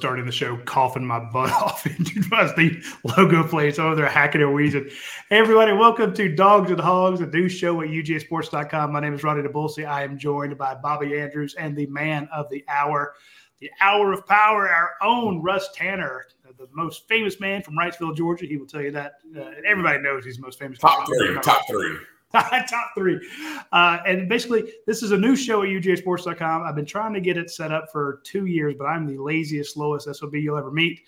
starting the show coughing my butt off as the logo plays over there hacking and wheezing. Hey everybody, welcome to Dawgs and Hawgs, a new show at UGAsports.com. My name is Radi Nabulsi. I am joined by Bobby Andrews and the man of the hour, the hour of power, our own Russ Tanner, the most famous man from Wrightsville, Georgia. He will tell you that. Uh, everybody knows he's the most famous. Top three, top three. top three. Uh, and basically, this is a new show at UGAsports.com. I've been trying to get it set up for two years, but I'm the laziest, slowest SOB you'll ever meet.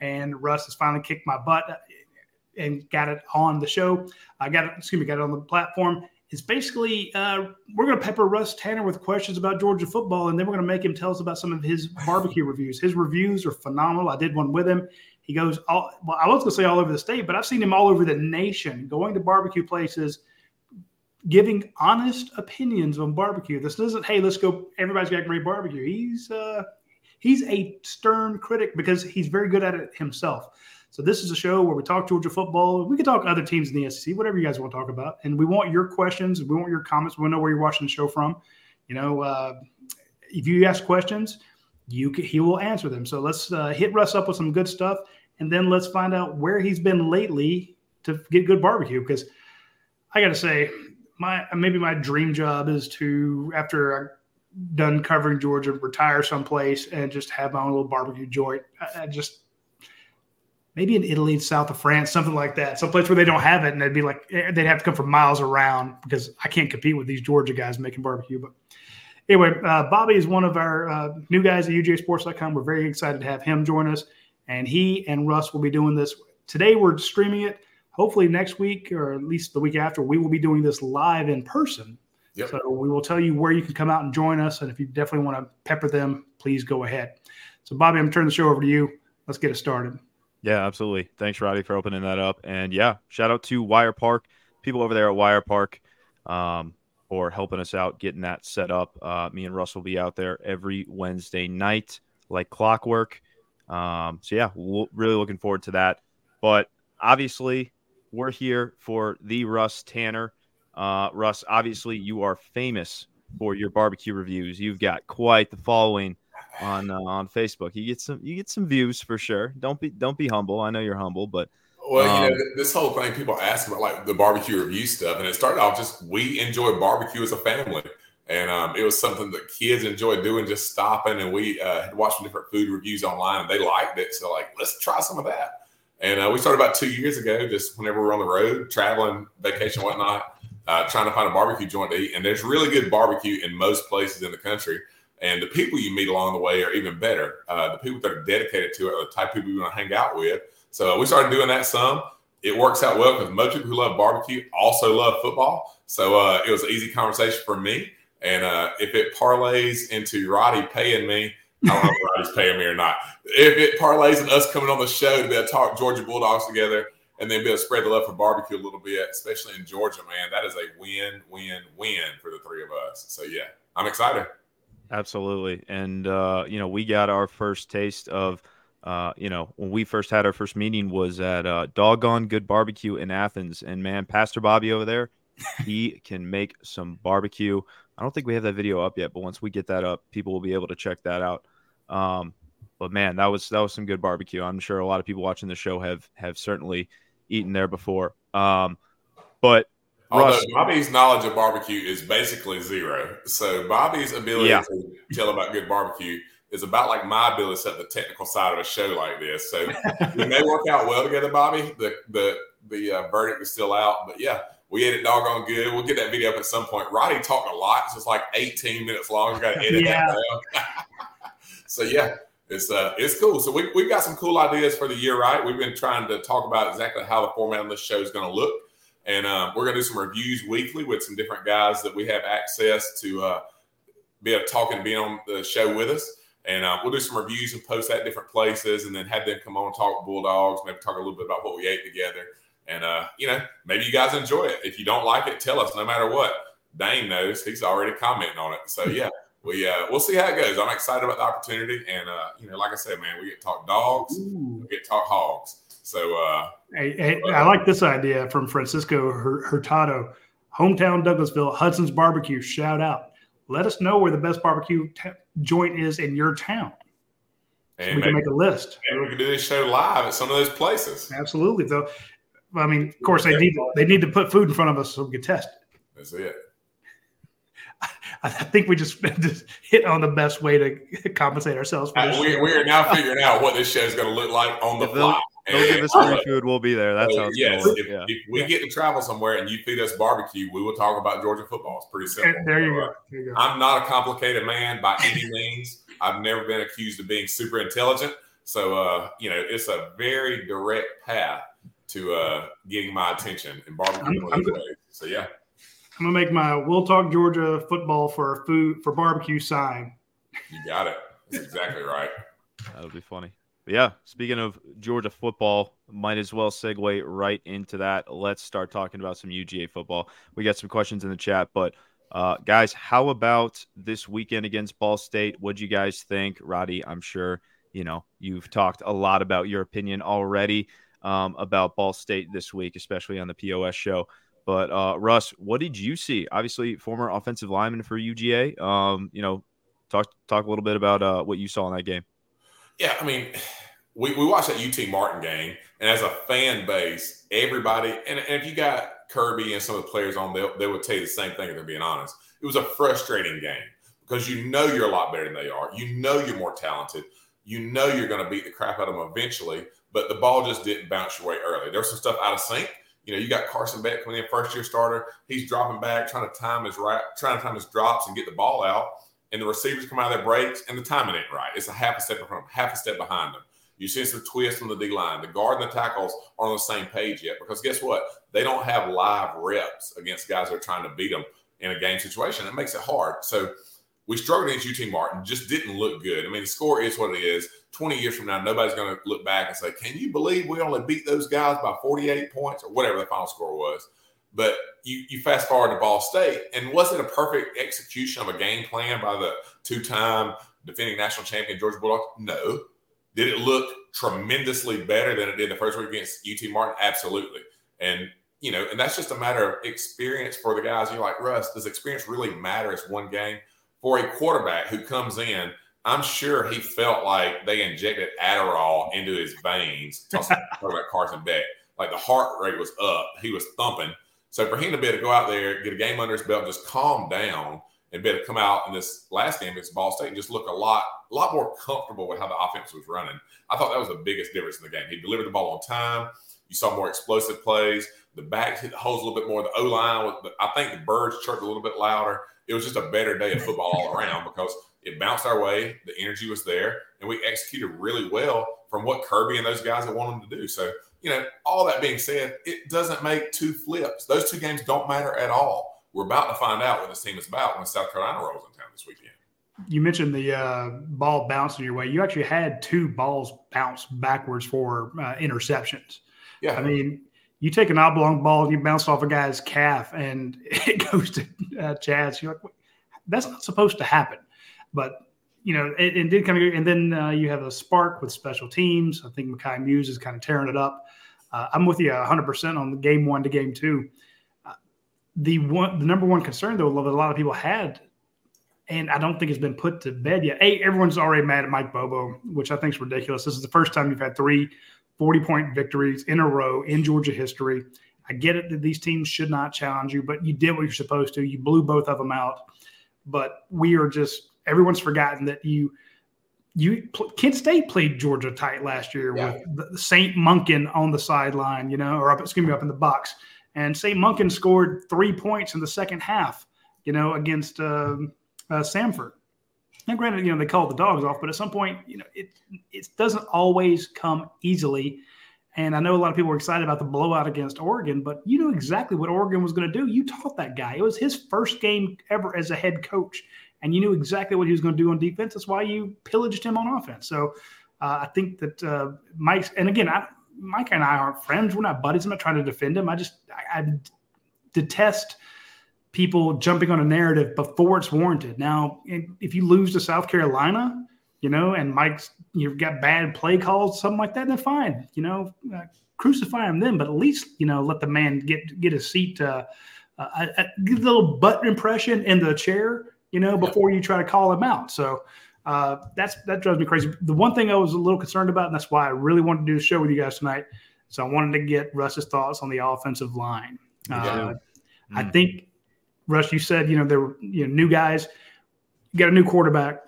And Russ has finally kicked my butt and got it on the show. I got it, excuse me, got it on the platform. It's basically uh, we're going to pepper Russ Tanner with questions about Georgia football, and then we're going to make him tell us about some of his barbecue reviews. His reviews are phenomenal. I did one with him. He goes all well. I was going to say all over the state, but I've seen him all over the nation, going to barbecue places giving honest opinions on barbecue. This isn't, hey, let's go. Everybody's got great barbecue. He's uh, he's a stern critic because he's very good at it himself. So this is a show where we talk Georgia football. We can talk other teams in the SEC, whatever you guys want to talk about, and we want your questions. We want your comments. We want to know where you're watching the show from. You know, uh, if you ask questions, you can, he will answer them. So let's uh, hit Russ up with some good stuff, and then let's find out where he's been lately to get good barbecue. Because I got to say, my maybe my dream job is to after I'm done covering Georgia, retire someplace and just have my own little barbecue joint. I, I just maybe in Italy, south of France, something like that, someplace where they don't have it, and they'd be like eh, they'd have to come from miles around because I can't compete with these Georgia guys making barbecue. But anyway, uh, Bobby is one of our uh, new guys at UGAsports.com. We're very excited to have him join us, and he and Russ will be doing this today. We're streaming it hopefully next week or at least the week after, we will be doing this live in person. Yep. So we will tell you where you can come out and join us. And if you definitely want to pepper them, please go ahead. So, Bobby, I'm turning the show over to you. Let's get it started. Yeah, absolutely. Thanks, Radi, for opening that up. And yeah, shout out to Wire Park, people over there at Wire Park um, for helping us out, getting that set up. Uh, me and Russ will be out there every Wednesday night, like clockwork. Um, so yeah, we're really looking forward to that. But obviously, we're here for the Russ Tanner. Uh, Russ, obviously, you are famous for your barbecue reviews. You've got quite the following on uh, on Facebook. You get some you get some views for sure. Don't be don't be humble. I know you're humble, but well, um, you know, um, this whole thing people ask about like the barbecue review stuff, and it started off just we enjoy barbecue as a family. And um, it was something that kids enjoyed doing, just stopping. And we uh, had watched some different food reviews online, and they liked it. So, like, let's try some of that. And uh, we started about two years ago, just whenever we are on the road, traveling, vacation, whatnot, uh, trying to find a barbecue joint to eat. And there's really good barbecue in most places in the country. And the people you meet along the way are even better. Uh, the people that are dedicated to it are the type of people you want to hang out with. So we started doing that some. It works out well because most people who love barbecue also love football. So uh, it was an easy conversation for me. And uh, if it parlays into Radi paying me I don't know if Radi's paying me or not. If it parlays in us coming on the show to be able to talk Georgia Bulldogs together and then be able to spread the love for barbecue a little bit, especially in Georgia, man, that is a win, win, win for the three of us. So yeah, I'm excited. Absolutely, and uh, you know we got our first taste of. Uh, you know, when we first had our first meeting was at uh, Doggone Good Barbecue in Athens, and man, Pastor Bobby over there, he can make some barbecue. I don't think we have that video up yet, but once we get that up, people will be able to check that out. Um, but man, that was that was some good barbecue. I'm sure a lot of people watching the show have have certainly eaten there before. Um, but Although Russ, Bobby's knowledge of barbecue is basically zero, so Bobby's ability yeah. to tell about good barbecue is about like my ability to set the technical side of a show like this. So we may work out well together, Bobby. The the the uh, verdict is still out, but yeah, we ate it doggone good. We'll get that video up at some point. Radi talked a lot. It's just like 18 minutes long. We got to edit yeah. that down. so yeah, it's uh it's cool. So we we've got some cool ideas for the year, right? We've been trying to talk about exactly how the format of this show is going to look, and um, we're going to do some reviews weekly with some different guys that we have access to uh, be able to talk and be on the show with us. And uh, we'll do some reviews and post that different places, and then have them come on and talk Bulldogs, maybe talk a little bit about what we ate together. And uh, you know, maybe you guys enjoy it. If you don't like it, tell us. No matter what, Dane knows he's already commenting on it. So yeah, we uh, we'll see how it goes. I'm excited about the opportunity, and uh, you know, like I said, man, we get to talk dogs, Ooh. we get to talk hogs. So uh, hey, hey, I like this idea from Francisco Hurtado, hometown Douglasville, Hudson's Barbecue. Shout out! Let us know where the best barbecue t- joint is in your town. And we can make a list. And we can do this show live at some of those places. Absolutely, though. I mean, of course, they need they need to put food in front of us so we can test it. That's it. I think we just, just hit on the best way to compensate ourselves. For uh, we, we, are now figuring out what this show is going to look like on the fly. Don't give us free food. We'll be there. That's how it's yes. If, yeah. if, we yeah. get to travel somewhere and you feed us barbecue, we will talk about Georgia football. It's pretty simple. There you, go. There you go. I'm not a complicated man by any means. I've never been accused of being super intelligent. So, uh, you know, it's a very direct path to uh, getting my attention and barbecue. I'm, I'm so, yeah. I'm gonna make my "We'll Talk Georgia Football for food for barbecue" sign. You got it. That's exactly right. That'll be funny. But yeah, speaking of Georgia football, might as well segue right into that. Let's start talking about some UGA football. We got some questions in the chat, but uh, guys, how about this weekend against Ball State? What'd you guys think, Radi? I'm sure you know you've talked a lot about your opinion already um, about Ball State this week, especially on the POS show. But uh, Russ, what did you see? Obviously, former offensive lineman for UGA. Um, you know, talk talk a little bit about uh, what you saw in that game. Yeah, I mean, we, we watched that UT Martin game, and as a fan base, everybody, and, and if you got Kirby and some of the players on, they, they would tell you the same thing if they're being honest. It was a frustrating game because you know you're a lot better than they are. You know you're more talented. You know you're going to beat the crap out of them eventually, but the ball just didn't bounce your way early. There was some stuff out of sync. You know, you got Carson Beck coming in, first year starter. He's dropping back, trying to time his right, trying to time his drops and get the ball out. And the receivers come out of their breaks, and the timing ain't right. It's a half a step in front, half a step behind them. You see some twists on the D line. The guard and the tackles aren't on the same page yet because guess what? They don't have live reps against guys that are trying to beat them in a game situation. It makes it hard. So we struggled against UT Martin, just didn't look good. I mean, the score is what it is. 20 years from now, nobody's going to look back and say, Can you believe we only beat those guys by 48 points or whatever the final score was? But you, you fast forward to Ball State, and was it a perfect execution of a game plan by the two time defending national champion Georgia Bulldogs? No. Did it look tremendously better than it did the first week against UT Martin? Absolutely. And you know, and that's just a matter of experience for the guys. You're like, Russ, does experience really matter as one game? For a quarterback who comes in, I'm sure he felt like they injected Adderall into his veins. Talking about Carson Beck. Like the heart rate was up. He was thumping. So for him to be able to go out there, get a game under his belt, just calm down and be able to come out in this last game against Ball State and just look a lot, a lot more comfortable with how the offense was running. I thought that was the biggest difference in the game. He delivered the ball on time. You saw more explosive plays. The backs hit the holes a little bit more. The O line, I think the birds chirped a little bit louder. It was just a better day of football all around because it bounced our way. The energy was there, and we executed really well from what Kirby and those guys had wanted to do. So, you know, all that being said, it doesn't make two flips. Those two games don't matter at all we're about to find out what this team is about when South Carolina rolls in town this weekend. You mentioned the uh, ball bouncing your way. You actually had two balls bounce backwards for uh, interceptions. Yeah. I mean, you take an oblong ball and you bounce off a guy's calf and it goes to uh, Chaz. You're like, that's not supposed to happen. But, you know, it, it did of, and then uh, you have a spark with special teams. I think Mekhi Mews is kind of tearing it up. Uh, I'm with you 100% on the game one to game two the one the number one concern though that a lot of people had and I don't think it's been put to bed yet. Hey, everyone's already mad at Mike Bobo, which I think is ridiculous. This is the first time you've had three 40 point victories in a row in Georgia history. I get it that these teams should not challenge you, but you did what you're supposed to. You blew both of them out. But we are just everyone's forgotten that you you Kent State played Georgia tight last year yeah. with St. Monken on the sideline, you know, or up excuse me up in the box. And St. Monken scored three points in the second half, you know, against uh, uh, Samford. And granted, you know, they called the dogs off, but at some point, you know, it it doesn't always come easily. And I know a lot of people were excited about the blowout against Oregon, but you knew exactly what Oregon was going to do. You taught that guy. It was his first game ever as a head coach, and you knew exactly what he was going to do on defense. That's why you pillaged him on offense. So uh, I think that uh, Mike, and again, I, Mike and I aren't friends. We're not buddies. I'm not trying to defend him. I just I, I detest people jumping on a narrative before it's warranted. Now, if you lose to South Carolina, you know, and Mike's you've got bad play calls, something like that, then fine. You know, uh, crucify him then, but at least you know let the man get get a seat, uh, uh, get a little butt impression in the chair, you know, before you try to call him out. So Uh, that's that drives me crazy. The one thing I was a little concerned about, and that's why I really wanted to do the show with you guys tonight. So I wanted to get Russ's thoughts on the offensive line. Uh, mm. I think Russ, you said you know there were you know new guys. You got a new quarterback,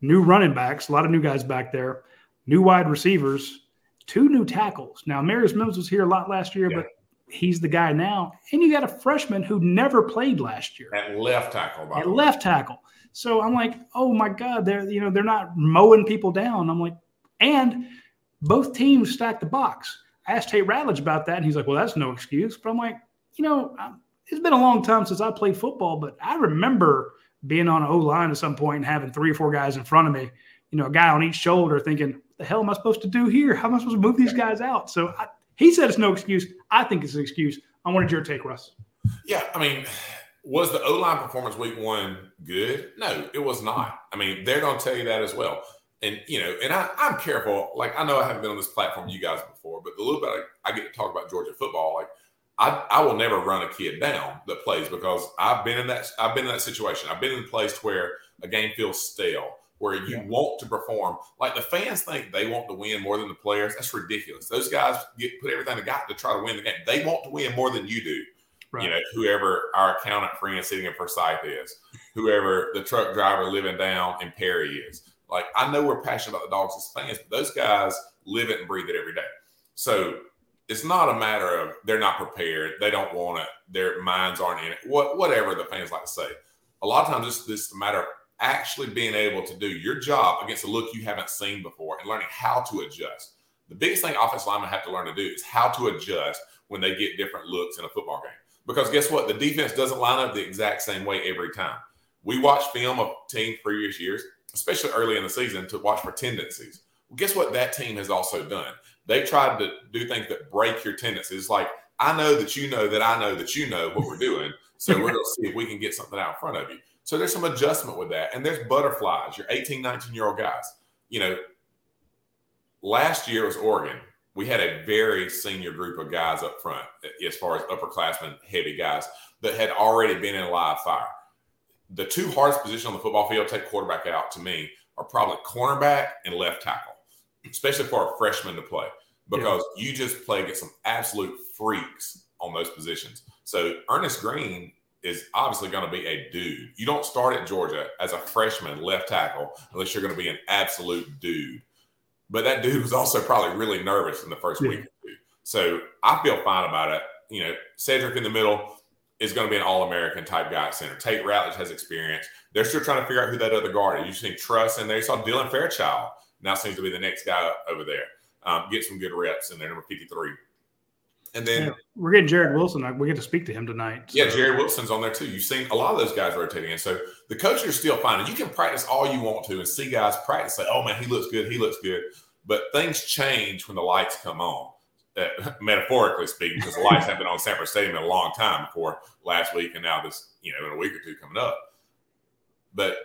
new running backs, a lot of new guys back there, new wide receivers, two new tackles. Now Marius Mims was here a lot last year, yeah. but he's the guy now. And you got a freshman who never played last year at left tackle. By at left tackle. So I'm like, oh my God, they're you know they're not mowing people down. I'm like, and both teams stacked the box. I asked Tate Ratledge about that, and he's like, well, that's no excuse. But I'm like, you know, it's been a long time since I played football, but I remember being on an O line at some point and having three or four guys in front of me, you know, a guy on each shoulder thinking, the hell am I supposed to do here? How am I supposed to move these guys out? So I, he said it's no excuse. I think it's an excuse. I wanted your take, Russ. Yeah, I mean, was the O line performance week one good? No, it was not. I mean, they're going to tell you that as well. And you know, and I, I'm careful. Like I know I haven't been on this platform you guys before, but the little bit I, I get to talk about Georgia football, like I, I will never run a kid down that plays because I've been in that I've been in that situation. I've been in a place where a game feels stale, where you yeah. want to perform. Like the fans think they want to win more than the players. That's ridiculous. Those guys get put everything they got to try to win the game. They want to win more than you do. Right. You know, whoever our accountant friend sitting in Forsyth is, whoever the truck driver living down in Perry is. Like I know we're passionate about the dogs as fans, but those guys live it and breathe it every day. So it's not a matter of they're not prepared, they don't want it, their minds aren't in it, what whatever the fans like to say. A lot of times it's this a matter of actually being able to do your job against a look you haven't seen before and learning how to adjust. The biggest thing offensive linemen have to learn to do is how to adjust when they get different looks in a football game. Because guess what? The defense doesn't line up the exact same way every time. We watch film of teams previous years, especially early in the season, to watch for tendencies. Well, guess what that team has also done? They've tried to do things that break your tendencies. Like, I know that you know that I know that you know what we're doing. So we're going to see if we can get something out in front of you. So there's some adjustment with that. And there's butterflies, your 18, 19 year old guys. You know, last year was Oregon we had a very senior group of guys up front, as far as upperclassmen, heavy guys that had already been in a live fire. The two hardest positions on the football field, take quarterback out to me, are probably cornerback and left tackle, especially for a freshman to play, because yeah. you just play against some absolute freaks on those positions. So Earnest Greene is obviously going to be a dude. You don't start at Georgia as a freshman left tackle unless you're going to be an absolute dude. But that dude was also probably really nervous in the first yeah. week or two. So I feel fine about it. You know, Sedrick in the middle is going to be an All American type guy at center. Tate Ratledge has experience. They're still trying to figure out who that other guard is. You see Truss in there. You saw Dylan Fairchild now seems to be the next guy over there. Um, get some good reps in there, number 53. And then yeah, we're getting Jared Wilson. We get to speak to him tonight. So. Yeah, Jared Wilson's on there too. You've seen a lot of those guys rotating in. So the coaches are still fine. And you can practice all you want to and see guys practice, say, oh man, he looks good. He looks good. But things change when the lights come on, uh, metaphorically speaking, because the lights haven't been on Sanford Stadium in a long time before last week and now this, you know, in a week or two coming up. But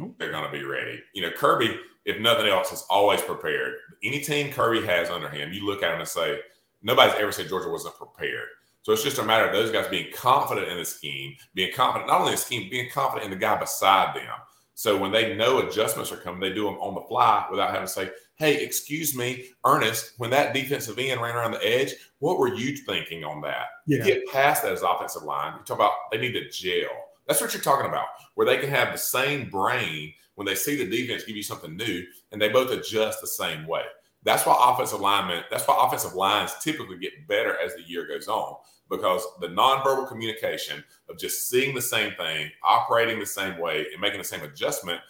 Oh. they're going to be ready. You know, Kirby – if nothing else, is always prepared. Any team Kirby has under him, you look at him and say, nobody's ever said Georgia wasn't prepared. So it's just a matter of those guys being confident in the scheme, being confident not only in the scheme, being confident in the guy beside them. So when they know adjustments are coming, they do them on the fly without having to say, "Hey, excuse me, Earnest, when that defensive end ran around the edge, what were you thinking on that?" Yeah. You get past that as offensive line. You talk about they need to gel. That's what you're talking about, where they can have the same brain when they see the defense give you something new and they both adjust the same way. That's why offensive alignment, that's why offensive lines typically get better as the year goes on because the nonverbal communication of just seeing the same thing, operating the same way, and making the same adjustment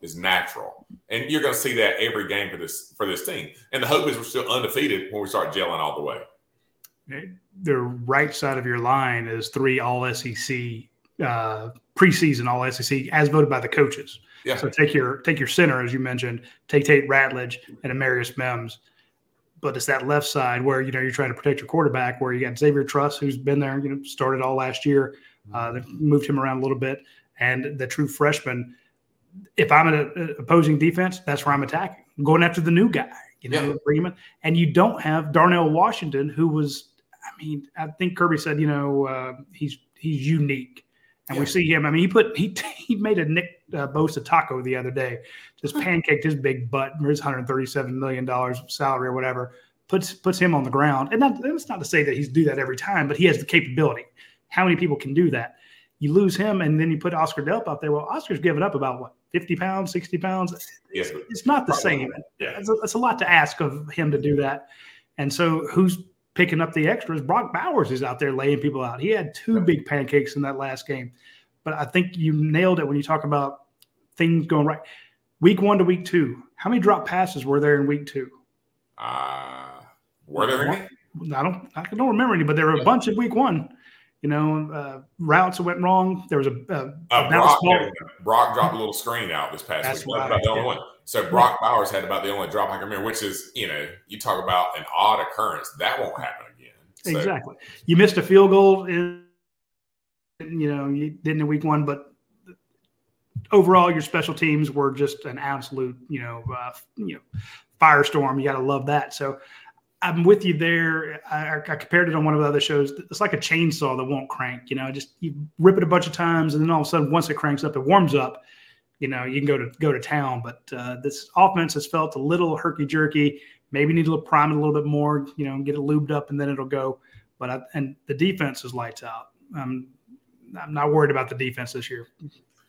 is natural. And you're going to see that every game for this for this team. And the hope is we're still undefeated when we start gelling all the way. The right side of your line is three all SEC uh, preseason All SEC as voted by the coaches. Yeah. So take your take your center as you mentioned, take Tate Ratledge and Amarius Mims. But it's that left side where you know you're trying to protect your quarterback, where you got Xavier Truss, who's been there, you know, started all last year. Uh, they've moved him around a little bit, and the true freshman. If I'm an opposing defense, that's where I'm attacking. I'm going after the new guy, you know, yeah. bring him in. And you don't have Darnell Washington, who was, I mean, I think Kirby said, you know, uh, he's he's unique. And yeah. we see him. I mean, he put he he made a Nick uh, Bosa taco the other day, just pancaked his big butt, his 137 million dollars salary or whatever, puts puts him on the ground. And not, that's not to say that he's do that every time, but he has the capability. How many people can do that? You lose him, and then you put Oscar Delp out there. Well, Oscar's given up about what 50 pounds, 60 pounds. It's, yeah, it's not the same. Yeah. It's, a, it's a lot to ask of him to do that. And so, who's picking up the extras? Brock Bowers is out there laying people out. He had two big pancakes in that last game. But I think you nailed it when you talk about things going right. Week one to week two, how many drop passes were there in week two? Uh, were there any? I don't, I don't remember any, but there were a bunch in week one. You know, uh, routes that went wrong. There was a, a, uh, Brock, Brock, dropped a little screen out this past That's week. Right. About the only one. So Brock Bowers had about the only drop I can remember, which is, you know, you talk about an odd occurrence. That won't happen again. So. Exactly. You missed a field goal in, you know, you didn't in week one, but overall, your special teams were just an absolute, you know, uh, you know, firestorm. You got to love that. So I'm with you there. I, I, compared it on one of the other shows. It's like a chainsaw that won't crank. You know, just you rip it a bunch of times, and then all of a sudden, once it cranks up, it warms up. You know, you can go to go to town. But uh, this offense has felt a little herky jerky. Maybe need to prime it a little bit more. You know, get it lubed up, and then it'll go. But I, and the defense is lights out. Um, I'm not worried about the defense this year.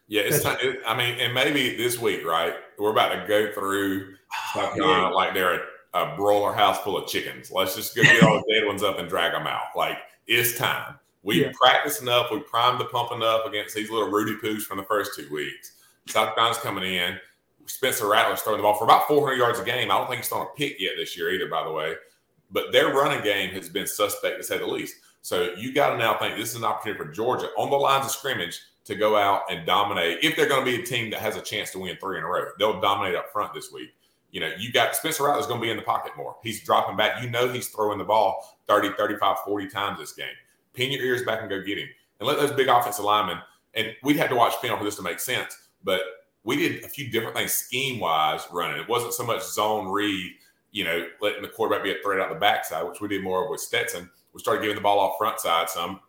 Yeah, it's. It, I mean, and maybe this week, right? We're about to go through Carolina yeah. like they're a broiler house full of chickens. Let's just get all the dead ones up and drag them out. Like it's time. We yeah. practiced enough. We primed the pump enough against these little Rudy poos from the first two weeks. South Carolina's coming in. Spencer Rattler's throwing the ball for about 400 yards a game. I don't think he's thrown a pick yet this year either, by the way. But their running game has been suspect to say the least. So you got to now think this is an opportunity for Georgia on the lines of scrimmage to go out and dominate. If they're going to be a team that has a chance to win three in a row, they'll dominate up front this week. You know, you got Spencer Rattler's going to be in the pocket more. He's dropping back. You know, he's throwing the ball 30, 35, 40 times this game. Pin your ears back and go get him. And let those big offensive linemen, and we'd have to watch film for this to make sense, but we did a few different things scheme wise running. It wasn't so much zone read, you know, letting the quarterback be a threat out the backside, which we did more of with Stetson. We started giving the ball off front side some,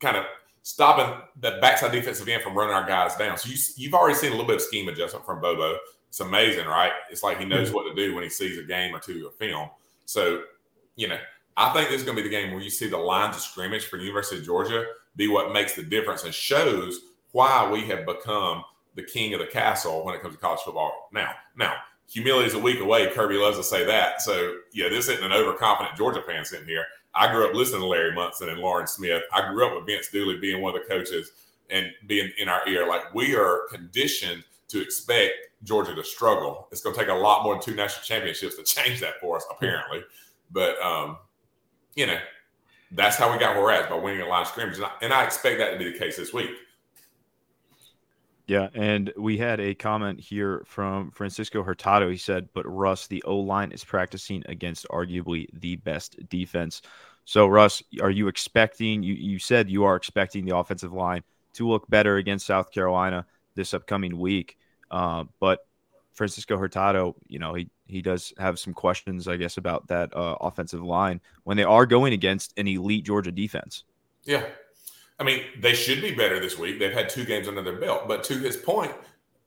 kind of stopping the backside defensive end from running our guys down. So you, have already seen a little bit of scheme adjustment from Bobo it's amazing, right? It's like he knows hmm. what to do when he sees a game or two of film. So, you know, I think this is going to be the game where you see the lines of scrimmage for University of Georgia be what makes the difference and shows why we have become the king of the castle when it comes to college football. Now, now, humility is a week away. Kirby loves to say that. So, yeah, this isn't an overconfident Georgia fan sitting here. I grew up listening to Larry Munson and Loran Smith. I grew up with Vince Dooley being one of the coaches and being in our ear. Like we are conditioned to expect Georgia to struggle. It's going to take a lot more than two national championships to change that for us, apparently. But um, you know, that's how we got where we're at by winning a line of scrimmage, and I, and I expect that to be the case this week. Yeah, and we had a comment here from Francisco Hurtado. He said, "But Russ, the O line is practicing against arguably the best defense." So, Russ, are you expecting? You you said you are expecting the offensive line to look better against South Carolina this upcoming week. Uh, but Francisco Hurtado, you know, he he does have some questions, I guess, about that uh, offensive line when they are going against an elite Georgia defense. Yeah, I mean, they should be better this week. They've had two games under their belt, but to his point,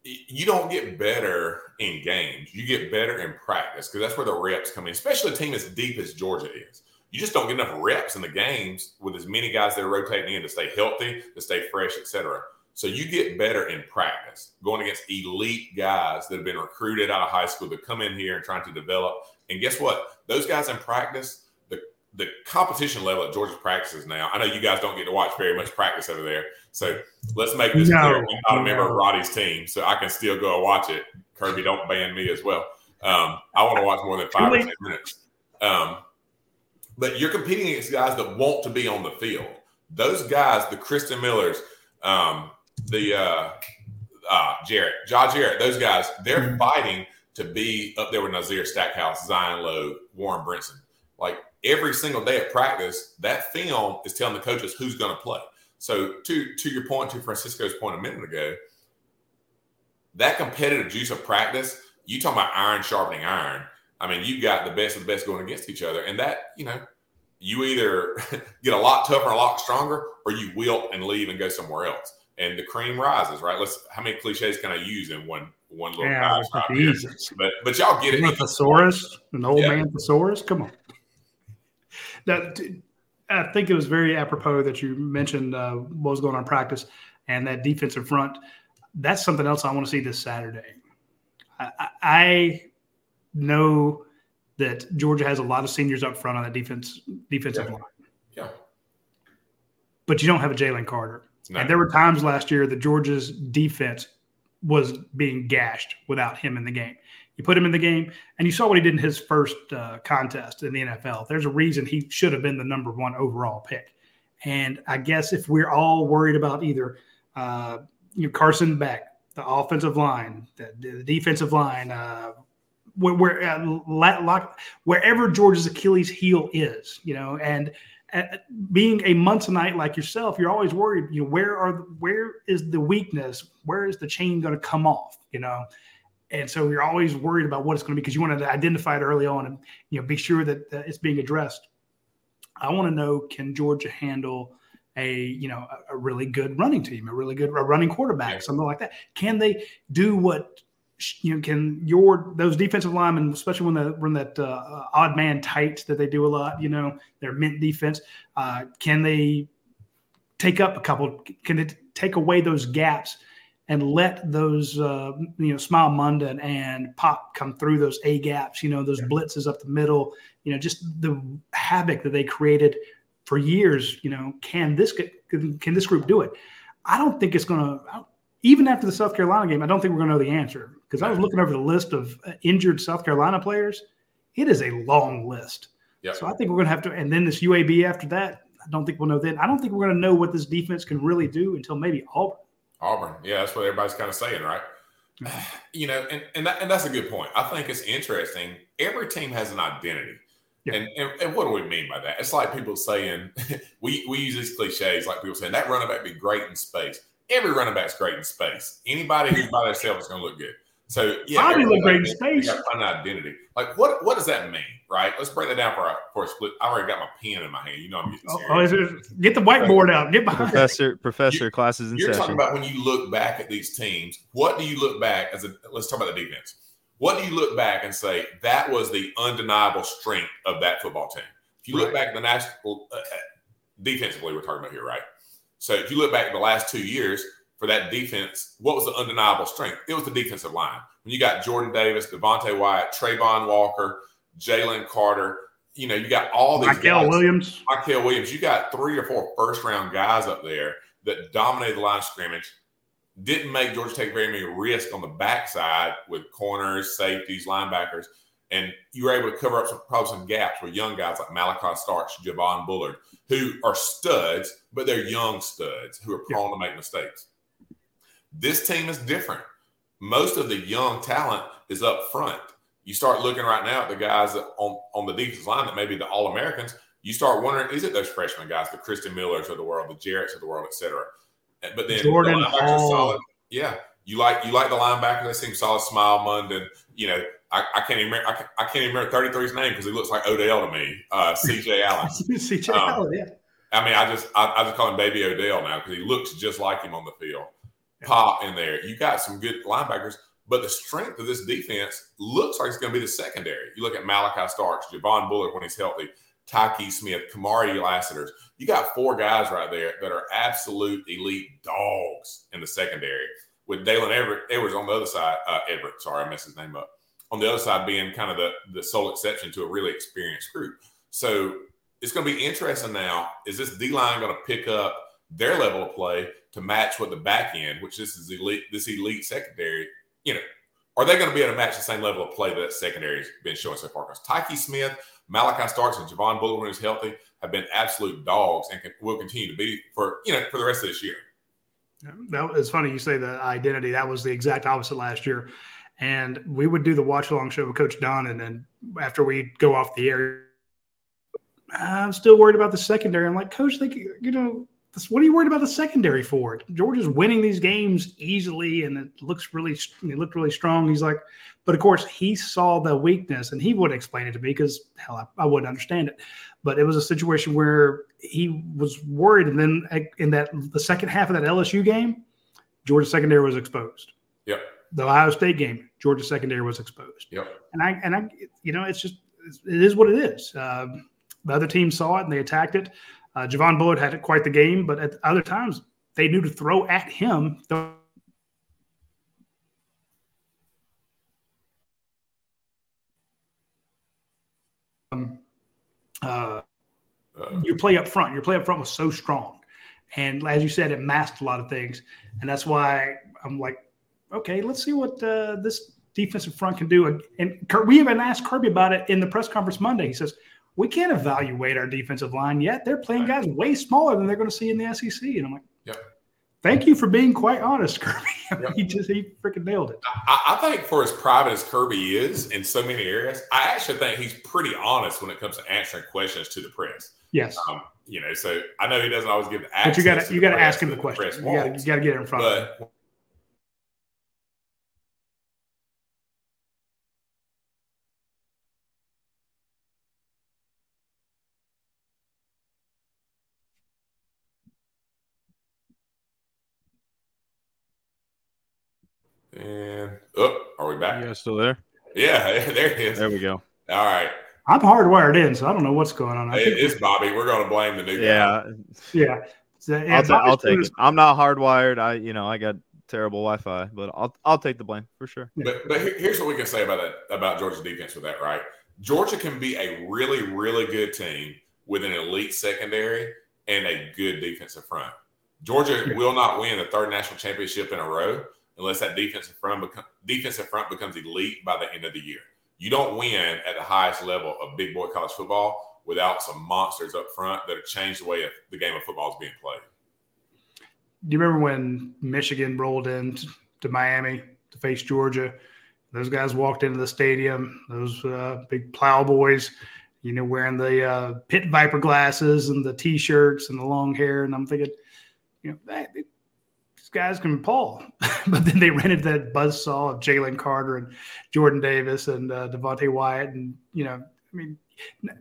you don't get better in games. You get better in practice because that's where the reps come in. Especially a team as deep as Georgia is, you just don't get enough reps in the games with as many guys that are rotating in to stay healthy, to stay fresh, etc. So you get better in practice going against elite guys that have been recruited out of high school that come in here and trying to develop. And guess what? Those guys in practice, the the competition level at Georgia's practices now. I know you guys don't get to watch very much practice over there. So let's make this no, clear. I'm not a member of Radi's team, so I can still go and watch it. Kirby, don't ban me as well. Um, I want to watch more than five or ten minutes. Um, but you're competing against guys that want to be on the field. Those guys, the Christen Millers, um, the uh, uh, Jarrett, Jah Jarrett, those guys, they're mm-hmm. fighting to be up there with Nazir Stackhouse, Zion Logue, Warren Brinson. Like every single day at practice, that film is telling the coaches who's going to play. So to to your point, to Francisco's point a minute ago, that competitive juice of practice, you talking about iron sharpening iron. I mean, you've got the best of the best going against each other, and that you know you either get a lot tougher, a lot stronger, or you wilt and leave and go somewhere else. And the cream rises, right? Let's. How many cliches can I use in one one little yeah, But but y'all get it. Thesaurus, an old yeah. man thesaurus. Come on. That I think it was very apropos that you mentioned uh, what was going on in practice and that defensive front. That's something else I want to see this Saturday. I, I know that Georgia has a lot of seniors up front on that defense defensive yeah. line. Yeah. But you don't have a Jalen Carter. And there were times last year that Georgia's defense was being gashed without him in the game. You put him in the game, and you saw what he did in his first uh, contest in the NFL. There's a reason he should have been the number one overall pick. And I guess if we're all worried about either uh, you know, Carson Beck, the offensive line, the, the defensive line, uh, where, where uh, wherever Georgia's Achilles heel is, you know, and being a Munsonite like yourself, you're always worried. You know, where are where is the weakness? Where is the chain going to come off? You know, and so you're always worried about what it's going to be because you want to identify it early on and you know be sure that uh, it's being addressed. I want to know can Georgia handle a you know a, a really good running team, a really good a running quarterback, yeah. something like that? Can they do what you know, can your those defensive linemen, especially when the when that uh, odd man tight that they do a lot, you know, their mint defense, uh, can they take up a couple? Can it take away those gaps and let those uh, you know Smael Mondon and Pop come through those A gaps? You know, those blitzes up the middle. You know, just the havoc that they created for years. You know, can this can this group do it? I don't think it's going to even after the South Carolina game, I don't think we're going to know the answer because I was looking over the list of uh, injured South Carolina players. It is a long list. Yep. So I think we're going to have to, and then this UAB after that. I don't think we'll know then. I don't think we're going to know what this defense can really do until maybe Auburn. Auburn, yeah, that's what everybody's kind of saying, right? You know, and and, that, and that's a good point. I think it's interesting. Every team has an identity. Yeah. And, and, and, what do we mean by that? It's like people saying, we, we use these cliches, like people saying that running back be great in space every running back's great in space. Anybody who's by themselves is going to look good. So yeah, Bobby look great in space. Got an identity. Like what? What does that mean? Right. Let's break that down for a, for a split. I already got my pen in my hand. You know I'm getting oh, serious. Oh, get the whiteboard out. Get behind. Professor. Professor. You, classes in You're session. talking about when you look back at these teams. What do you look back as a? Let's talk about the defense. What do you look back and say that was the undeniable strength of that football team? If you right. look back at the national uh, uh, defensively, we're talking about here, right? So if you look back at the last two years, for that defense, what was the undeniable strength? It was the defensive line. When you got Jordan Davis, Devonte Wyatt, Travon Walker, Jalen Carter, you know, you got all these Mykel Williams. Mykel Williams. You got three or four first round guys up there that dominated the line of scrimmage. Didn't make Georgia take very many risks on the backside with corners, safeties, linebackers. And you were able to cover up some probably some gaps with young guys like Malaki Starks, Javon Bullard, who are studs, but they're young studs who are prone yeah. to make mistakes. This team is different. Most of the young talent is up front. You start looking right now at the guys on, on the defensive line that may be the All Americans. You start wondering, is it those freshman guys, the Christen Millers of the world, the Jarretts of the world, et cetera? But then Jordan the Hall. solid. Yeah, you like you like the linebacker. that seem solid. Smael Mondon. You know, I, I, can't even remember. I, I can't even remember 33's name because he looks like Odell to me. Uh, C.J. Allen. C.J. Um, Allen. Yeah. I mean, I just I, I just call him Baby Odell now because he looks just like him on the field pop in there. You got some good linebackers, but the strength of this defense looks like it's going to be the secondary. You look at Malaki Starks, Javon Bullard when he's healthy, Tykee Smith, Kamari Lassiter's. You got four guys right there that are absolute elite dogs in the secondary. With Daylen Everette, Edwards on the other side, uh, Everette, sorry, I messed his name up. On the other side, being kind of the, the sole exception to a really experienced group. So it's going to be interesting now. Is this D line going to pick up their level of play? To match what the back end, which this is elite, this elite secondary, you know, are they going to be able to match the same level of play that secondary has been showing so far? Because Tyke Smith, Malaki Starks, and Javon Bullard, when he's healthy, have been absolute dogs and can, will continue to be for you know for the rest of this year. That is funny you say the identity. That was the exact opposite last year. And we would do the watch along show with Coach Don, and then after we go off the air, I'm still worried about the secondary. I'm like, Coach, they, you know, what are you worried about the secondary for? It? Georgia's winning these games easily, and it looks really, it looked really strong. He's like, but of course, he saw the weakness, and he wouldn't explain it to me because hell, I, I wouldn't understand it. But it was a situation where he was worried, and then in that the second half of that LSU game, Georgia secondary was exposed. Yep. The Ohio State game, Georgia secondary was exposed. Yep. And I and I, you know, it's just it is what it is. Um, the other team saw it and they attacked it. Uh, Javon Bullard had quite the game, but at other times they knew to throw at him. Um, uh, your play up front, your play up front was so strong, and as you said, it masked a lot of things, and that's why I'm like, okay, let's see what uh, this defensive front can do. And we even asked Kirby about it in the press conference Monday. He says we can't evaluate our defensive line yet. They're playing guys way smaller than they're going to see in the SEC. And I'm like, yep. Thank you for being quite honest, Kirby. Yep. he just he freaking nailed it. I, I, think for as private as Kirby is in so many areas, I actually think he's pretty honest when it comes to answering questions to the press. Yes. Um, you know, so I know he doesn't always give the. But you got to you got to ask him the question. You got to get it in front but, of him. And are we back? You guys still there? Yeah, there it is. There we go. All right. I'm hardwired in, so I don't know what's going on. I it is Bobby. We're going to blame the new yeah. guy. Yeah. So, I'll, ta- I'll take it. I'm not hardwired. I, you know, I got terrible Wi-Fi, but I'll I'll take the blame for sure. But but here's what we can say about that about Georgia's defense with that, right? Georgia can be a really really good team with an elite secondary and a good defensive front. Georgia yeah. will not win the third national championship in a row unless that defensive front defensive front becomes elite by the end of the year. You don't win at the highest level of big boy college football without some monsters up front that have changed the way the game of football is being played. Do you remember when Michigan rolled in to Miami to face Georgia? Those guys walked into the stadium. Those uh, big plow boys, you know, wearing the uh, pit viper glasses and the t-shirts and the long hair. And I'm thinking, you know, guys can pull. but then they rented that buzz saw of Jalen Carter and Jordan Davis and uh, Devonte Wyatt. And, you know, I mean,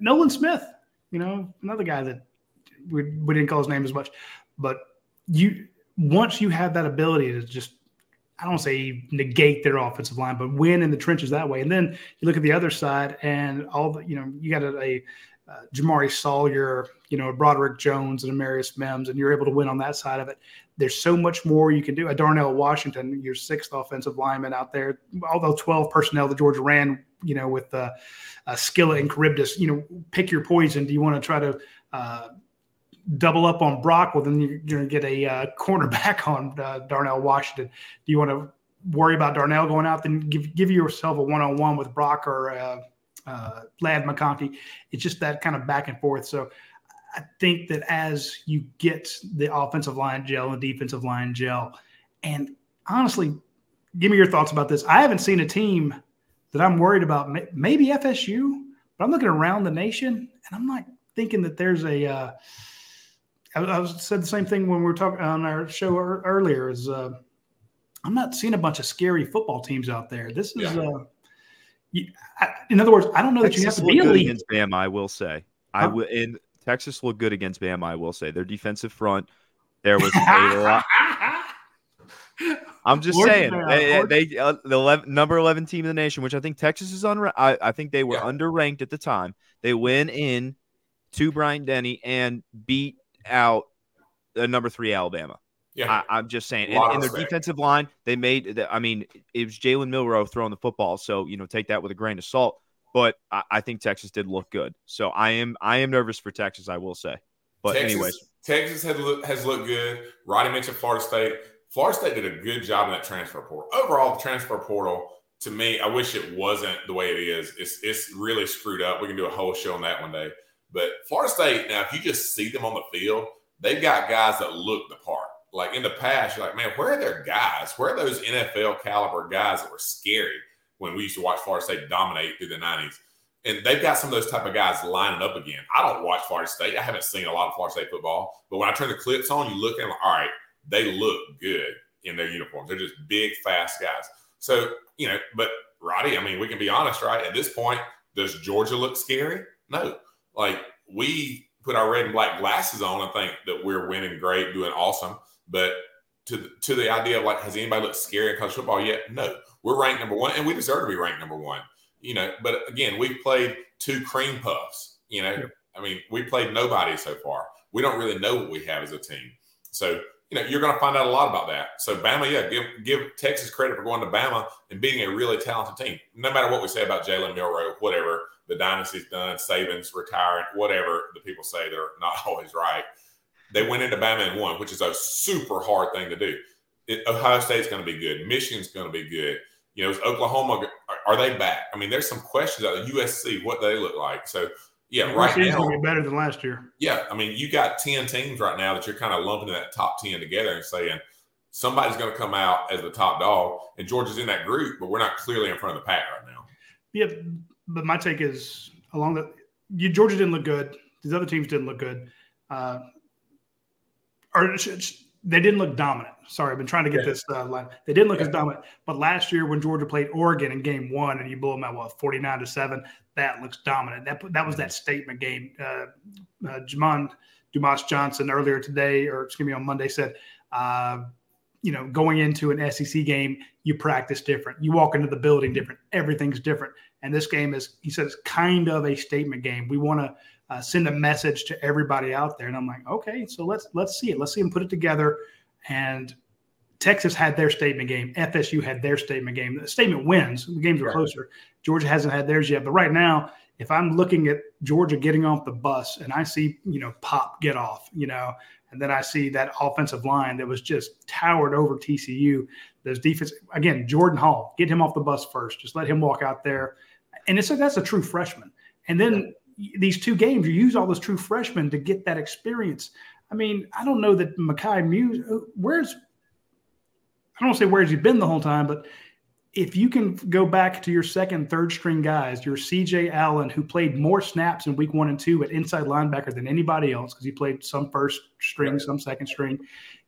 Nolan Smith, you know, another guy that we, we didn't call his name as much. But you, once you have that ability to just, I don't say negate their offensive line, but win in the trenches that way. And then you look at the other side and all the, you know, you got a, a uh, Jamaree Salyer, you know, Broderick Jones and Amarius Mims, and you're able to win on that side of it. There's so much more you can do. A Darnell Washington, your sixth offensive lineman out there, although 12 personnel that Georgia ran, you know, with uh, uh, Scylla and Charybdis, you know, pick your poison. Do you want to try to uh, double up on Brock? Well, then you're, going to get a uh, cornerback on uh, Darnell Washington. Do you want to worry about Darnell going out? Then give give yourself a one on one with Brock or uh, Ladd McConkey. It's just that kind of back and forth. So I think that as you get the offensive line gel and defensive line gel, and honestly, give me your thoughts about this. I haven't seen a team that I'm worried about. Maybe FSU, but I'm looking around the nation and I'm not thinking that there's a. Uh, I, I said the same thing when we were talking on our show earlier. Is uh, I'm not seeing a bunch of scary football teams out there. This is. Yeah. Uh, in other words, I don't know Texas that you have to be elite against Bama. I will say, huh? I will. In Texas looked good against Bama. I will say their defensive front. There was a lot. I'm just saying they, they uh, the 11, number eleven team in the nation, which I think Texas is on. I, I think they were yeah. underranked at the time. They went in to Bryant-Denny and beat out the number three Alabama. Yeah, I, am just saying. In, in, their defensive line, they made. I mean, it was Jalen Milroe throwing the football, so you know, take that with a grain of salt. But I, I, think Texas did look good. So I am I am nervous for Texas. I will say. But Texas, anyways, Texas has look, has looked good. Radi mentioned Florida State. Florida State did a good job in that transfer portal. Overall, the transfer portal to me, I wish it wasn't the way it is. It's it's really screwed up. We can do a whole show on that one day. But Florida State, now if you just see them on the field, they've got guys that look the part like in the past, you're like, man, where are their guys? Where are those NFL caliber guys that were scary when we used to watch Florida State dominate through the 90s? and they've got some of those type of guys lining up again. I don't watch Florida State. I haven't seen a lot of Florida State football, but when I turn the clips on, you look at them. All right, they look good in their uniforms. They're just big, fast guys. So you know, but Radi, I mean, we can be honest, right? At this point, does Georgia look scary? No. Like we put our red and black glasses on and think that we're winning great, doing awesome. But to the, to the idea of like, has anybody looked scary in college football yet? No. We're ranked number one, and we deserve to be ranked number one. You know, but again, we've played two cream puffs. You know, I mean, we played nobody so far. We don't really know what we have as a team. So you know, you're going to find out a lot about that. So Bama, yeah, give give Texas credit for going to Bama and beating a really talented team. No matter what we say about Jalen Milroe, whatever the dynasty's done, Saban's retiring, whatever the people say, they're not always right. They went into Bama and won, which is a super hard thing to do. It, Ohio State's going to be good. Michigan's going to be good. You know, is Oklahoma are, are, they back? I mean, there's some questions out of USC. What they look like? So yeah, right now be better than last year. Yeah, I mean, you got ten teams right now that you're kind of lumping in that top ten together and saying somebody's going to come out as the top dog, and Georgia's in that group, but we're not clearly in front of the pack right now. Yeah, but my take is along the you, Georgia didn't look good. These other teams didn't look good. Uh, or they didn't look dominant. Sorry, I've been trying to get yeah. this uh, line. They didn't look yeah. as dominant. But last year, when Georgia played Oregon in Game One, and you blew them out what forty nine to seven, that looks dominant. That that was that statement game. Uh, uh, Jamon Dumas Johnson earlier today, or excuse me, on Monday said, uh, you know, going into an SEC game, you practice different. You walk into the building different. Everything's different. And this game is, he says, kind of a statement game. We want to uh, send a message to everybody out there. And I'm like, okay, so let's let's see it. Let's see them put it together. And Texas had their statement game. FSU had their statement game. The statement wins. The games are right. closer. Georgia hasn't had theirs yet. But right now, if I'm looking at Georgia getting off the bus and I see, you know, Pop get off, you know, and then I see that offensive line that was just towered over TCU. Those defense again, Jordan Hall, get him off the bus first. Just let him walk out there. And it's a, that's a true freshman. And then these two games, you use all those true freshmen to get that experience. I mean, I don't know that Mews, uh, where's, I don't say where's he been the whole time, but if you can go back to your second, third string guys, your CJ Allen, who played more snaps in week one and two at inside linebacker than anybody else, because he played some first string, some second string.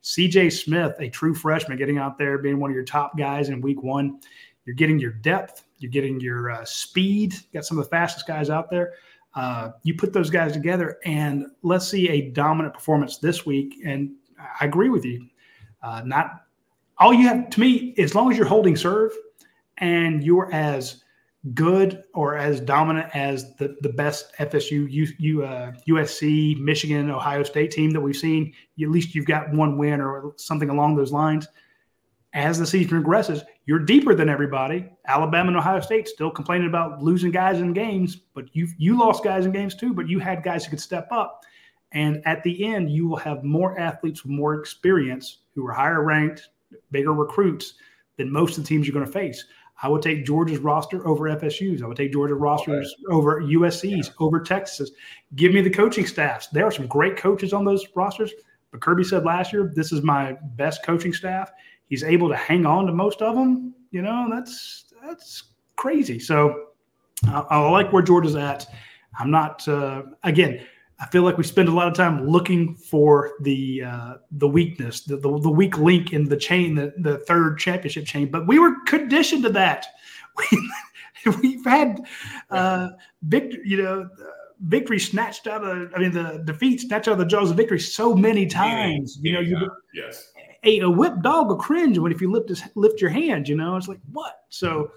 CJ Smith, a true freshman, getting out there, being one of your top guys in week one. You're getting your depth, you're getting your uh, speed, got some of the fastest guys out there. Uh, you put those guys together, and let's see a dominant performance this week. And I agree with you. Uh, not all you have to me, as long as you're holding serve and you're as good or as dominant as the, the best FSU, U, U, uh, USC, Michigan, Ohio State team that we've seen, at least you've got one win or something along those lines. As the season progresses, you're deeper than everybody. Alabama and Ohio State still complaining about losing guys in games, but you you lost guys in games too. But you had guys who could step up, and at the end, you will have more athletes with more experience who are higher ranked, bigger recruits than most of the teams you're going to face. I would take Georgia's roster over FSU's. I would take Georgia's rosters okay. over USC's, yeah. over Texas's. Give me the coaching staffs. There are some great coaches on those rosters. But Kirby said last year, this is my best coaching staff he's able to hang on to most of them. You know, that's that's crazy. So I, I like where Georgia's at. I'm not uh, again. I feel like we spend a lot of time looking for the uh, the weakness, the, the, the weak link in the chain, the the third championship chain. But we were conditioned to that. We, have had uh, victory, you know, victory snatched out of. I mean, the defeat snatched out of the jaws of victory so many times. You know, you yes a, a whip dog will cringe when if you lift his, lift your hand, you know, it's like what? So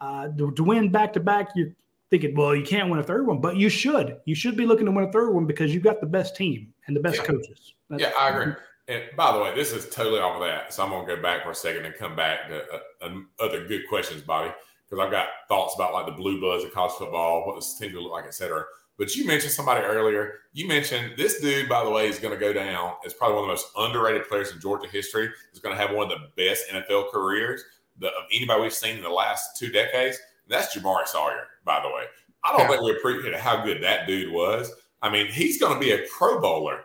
uh, to, to win back to back, you're thinking, well, you can't win a third one, but you should. You should be looking to win a third one because you've got the best team and the best yeah. coaches. That's, yeah, I agree. And by the way, this is totally off of that. So I'm going to go back for a second and come back to uh, uh, other good questions, Bobby, because I've got thoughts about like the blue buzz of college football, what this team look like, et cetera. But you mentioned somebody earlier. You mentioned this dude, by the way, is going to go down as probably one of the most underrated players in Georgia history. He's going to have one of the best NFL careers the, of anybody we've seen in the last two decades. That's Jamaree Salyer, by the way. I don't yeah. think we appreciate how good that dude was. I mean, he's going to be a Pro Bowler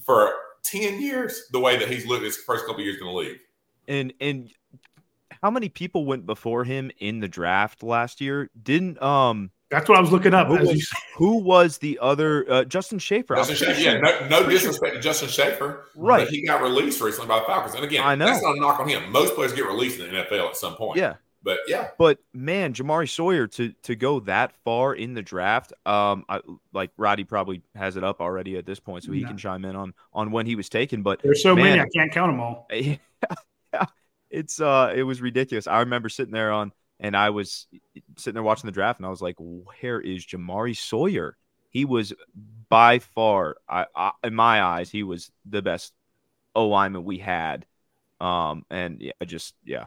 for 10 years, the way that he's looked his first couple years in the league. And, and, how many people went before him in the draft last year? Didn't um That's what I was looking up. Who was, who was the other uh, Justin Shaffer? Justin Shaffer. Yeah, no, no disrespect to Justin Shaffer. Right. he got released recently by the Falcons. And again, I know. that's not a knock on him. Most players get released in the NFL at some point. Yeah. But yeah. But man, Jamaree Salyer to to go that far in the draft, um, I, like Radi probably has it up already at this point, so he No. can chime in on on when he was taken. But There's so Man. many I can't count them all. yeah, it's uh, it was ridiculous. I remember sitting there on, and I was sitting there watching the draft, and I was like, "Where is Jamaree Salyer?" He was by far, I, I in my eyes, he was the best O lineman we had. Um, and yeah, I just yeah,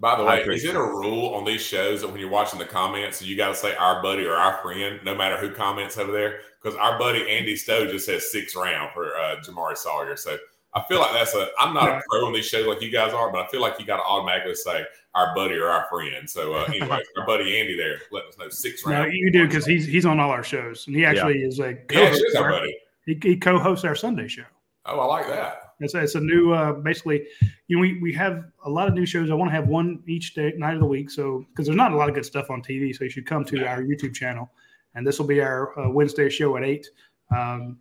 By the way, is it a rule on these shows that when you're watching the comments, you got to say our buddy or our friend, no matter who comments over there? Because our buddy Andy Stowe just says six round for uh, Jamaree Salyer. So I feel like that's a. I'm not a pro on these shows like you guys are, but I feel like you got to automatically say our buddy or our friend. So uh, anyway, our buddy Andy there let us know six No, you do because he's he's on all our shows, and he actually is a yeah, co-host. it is our buddy. He, he co-hosts our Sunday show. Oh, I like that. It's a, it's a new, uh, basically, you know, we, we have a lot of new shows. I want to have one each day, night of the week. So, because there's not a lot of good stuff on TV. So, you should come to our YouTube channel. And this will be our uh, Wednesday show at 8. Um,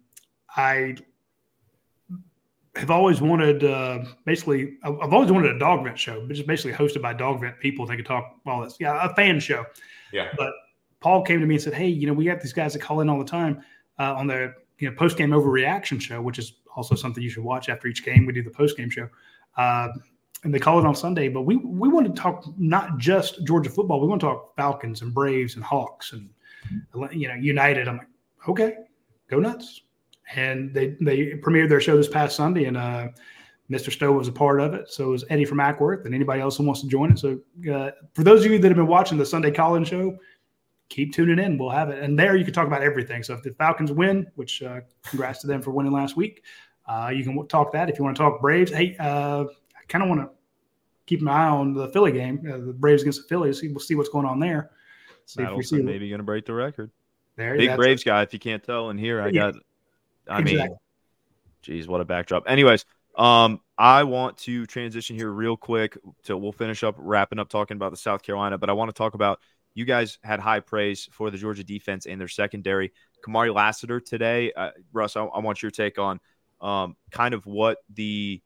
I have always wanted, uh, basically, I've always wanted a Dawgvent show, but just basically hosted by Dawgvent people. They could talk all this. Yeah, a fan show. Yeah. But Paul came to me and said, "Hey, you know, we got these guys that call in all the time uh, on the you know post game overreaction show, which is also something you should watch after each game. We do the post game show, uh, and they call it on Sunday. But we we want to talk not just Georgia football. We want to talk Falcons and Braves and Hawks and you know United. I'm like, okay, go nuts. And they they premiered their show this past Sunday, and uh, Mr. Stowe was a part of it. So it was Eddie from Acworth, and anybody else who wants to join it. So uh, for those of you that have been watching the Sunday call-in show, keep tuning in. We'll have it, and there you can talk about everything. So if the Falcons win, which uh, congrats to them for winning last week, uh, you can talk that. If you want to talk Braves, hey, uh, I kind of want to keep my eye on the Philly game, uh, the Braves against the Phillies. See, we'll see what's going on there. See if we see maybe going to break the record. there. Big Braves guy. If you can't tell in here, I Yeah. got. I mean, Exactly. geez, what a backdrop. Anyways, um, I want to transition here real quick. To we'll finish up wrapping up talking about the South Carolina, but I want to talk about you guys had high praise for the Georgia defense and their secondary. Kamari Lassiter today, uh, Russ. I, I want your take on um, kind of what the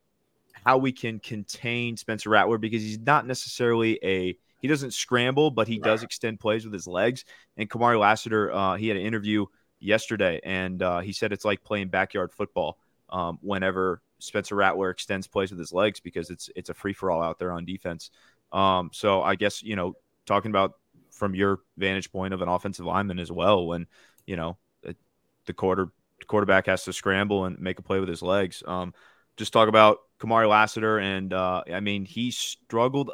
how we can contain Spencer Rattler because he's not necessarily a he doesn't scramble, but he does extend plays with his legs. And Kamari Lassiter, uh, he had an interview yesterday, and uh, he said it's like playing backyard football um, whenever Spencer Rattler extends plays with his legs because it's it's a free for all out there on defense. Um, so I guess you know talking about from your vantage point of an offensive lineman as well, when you know the- quarter quarterback has to scramble and make a play with his legs. Um, just talk about Kamari Lassiter, and uh, I mean he struggled.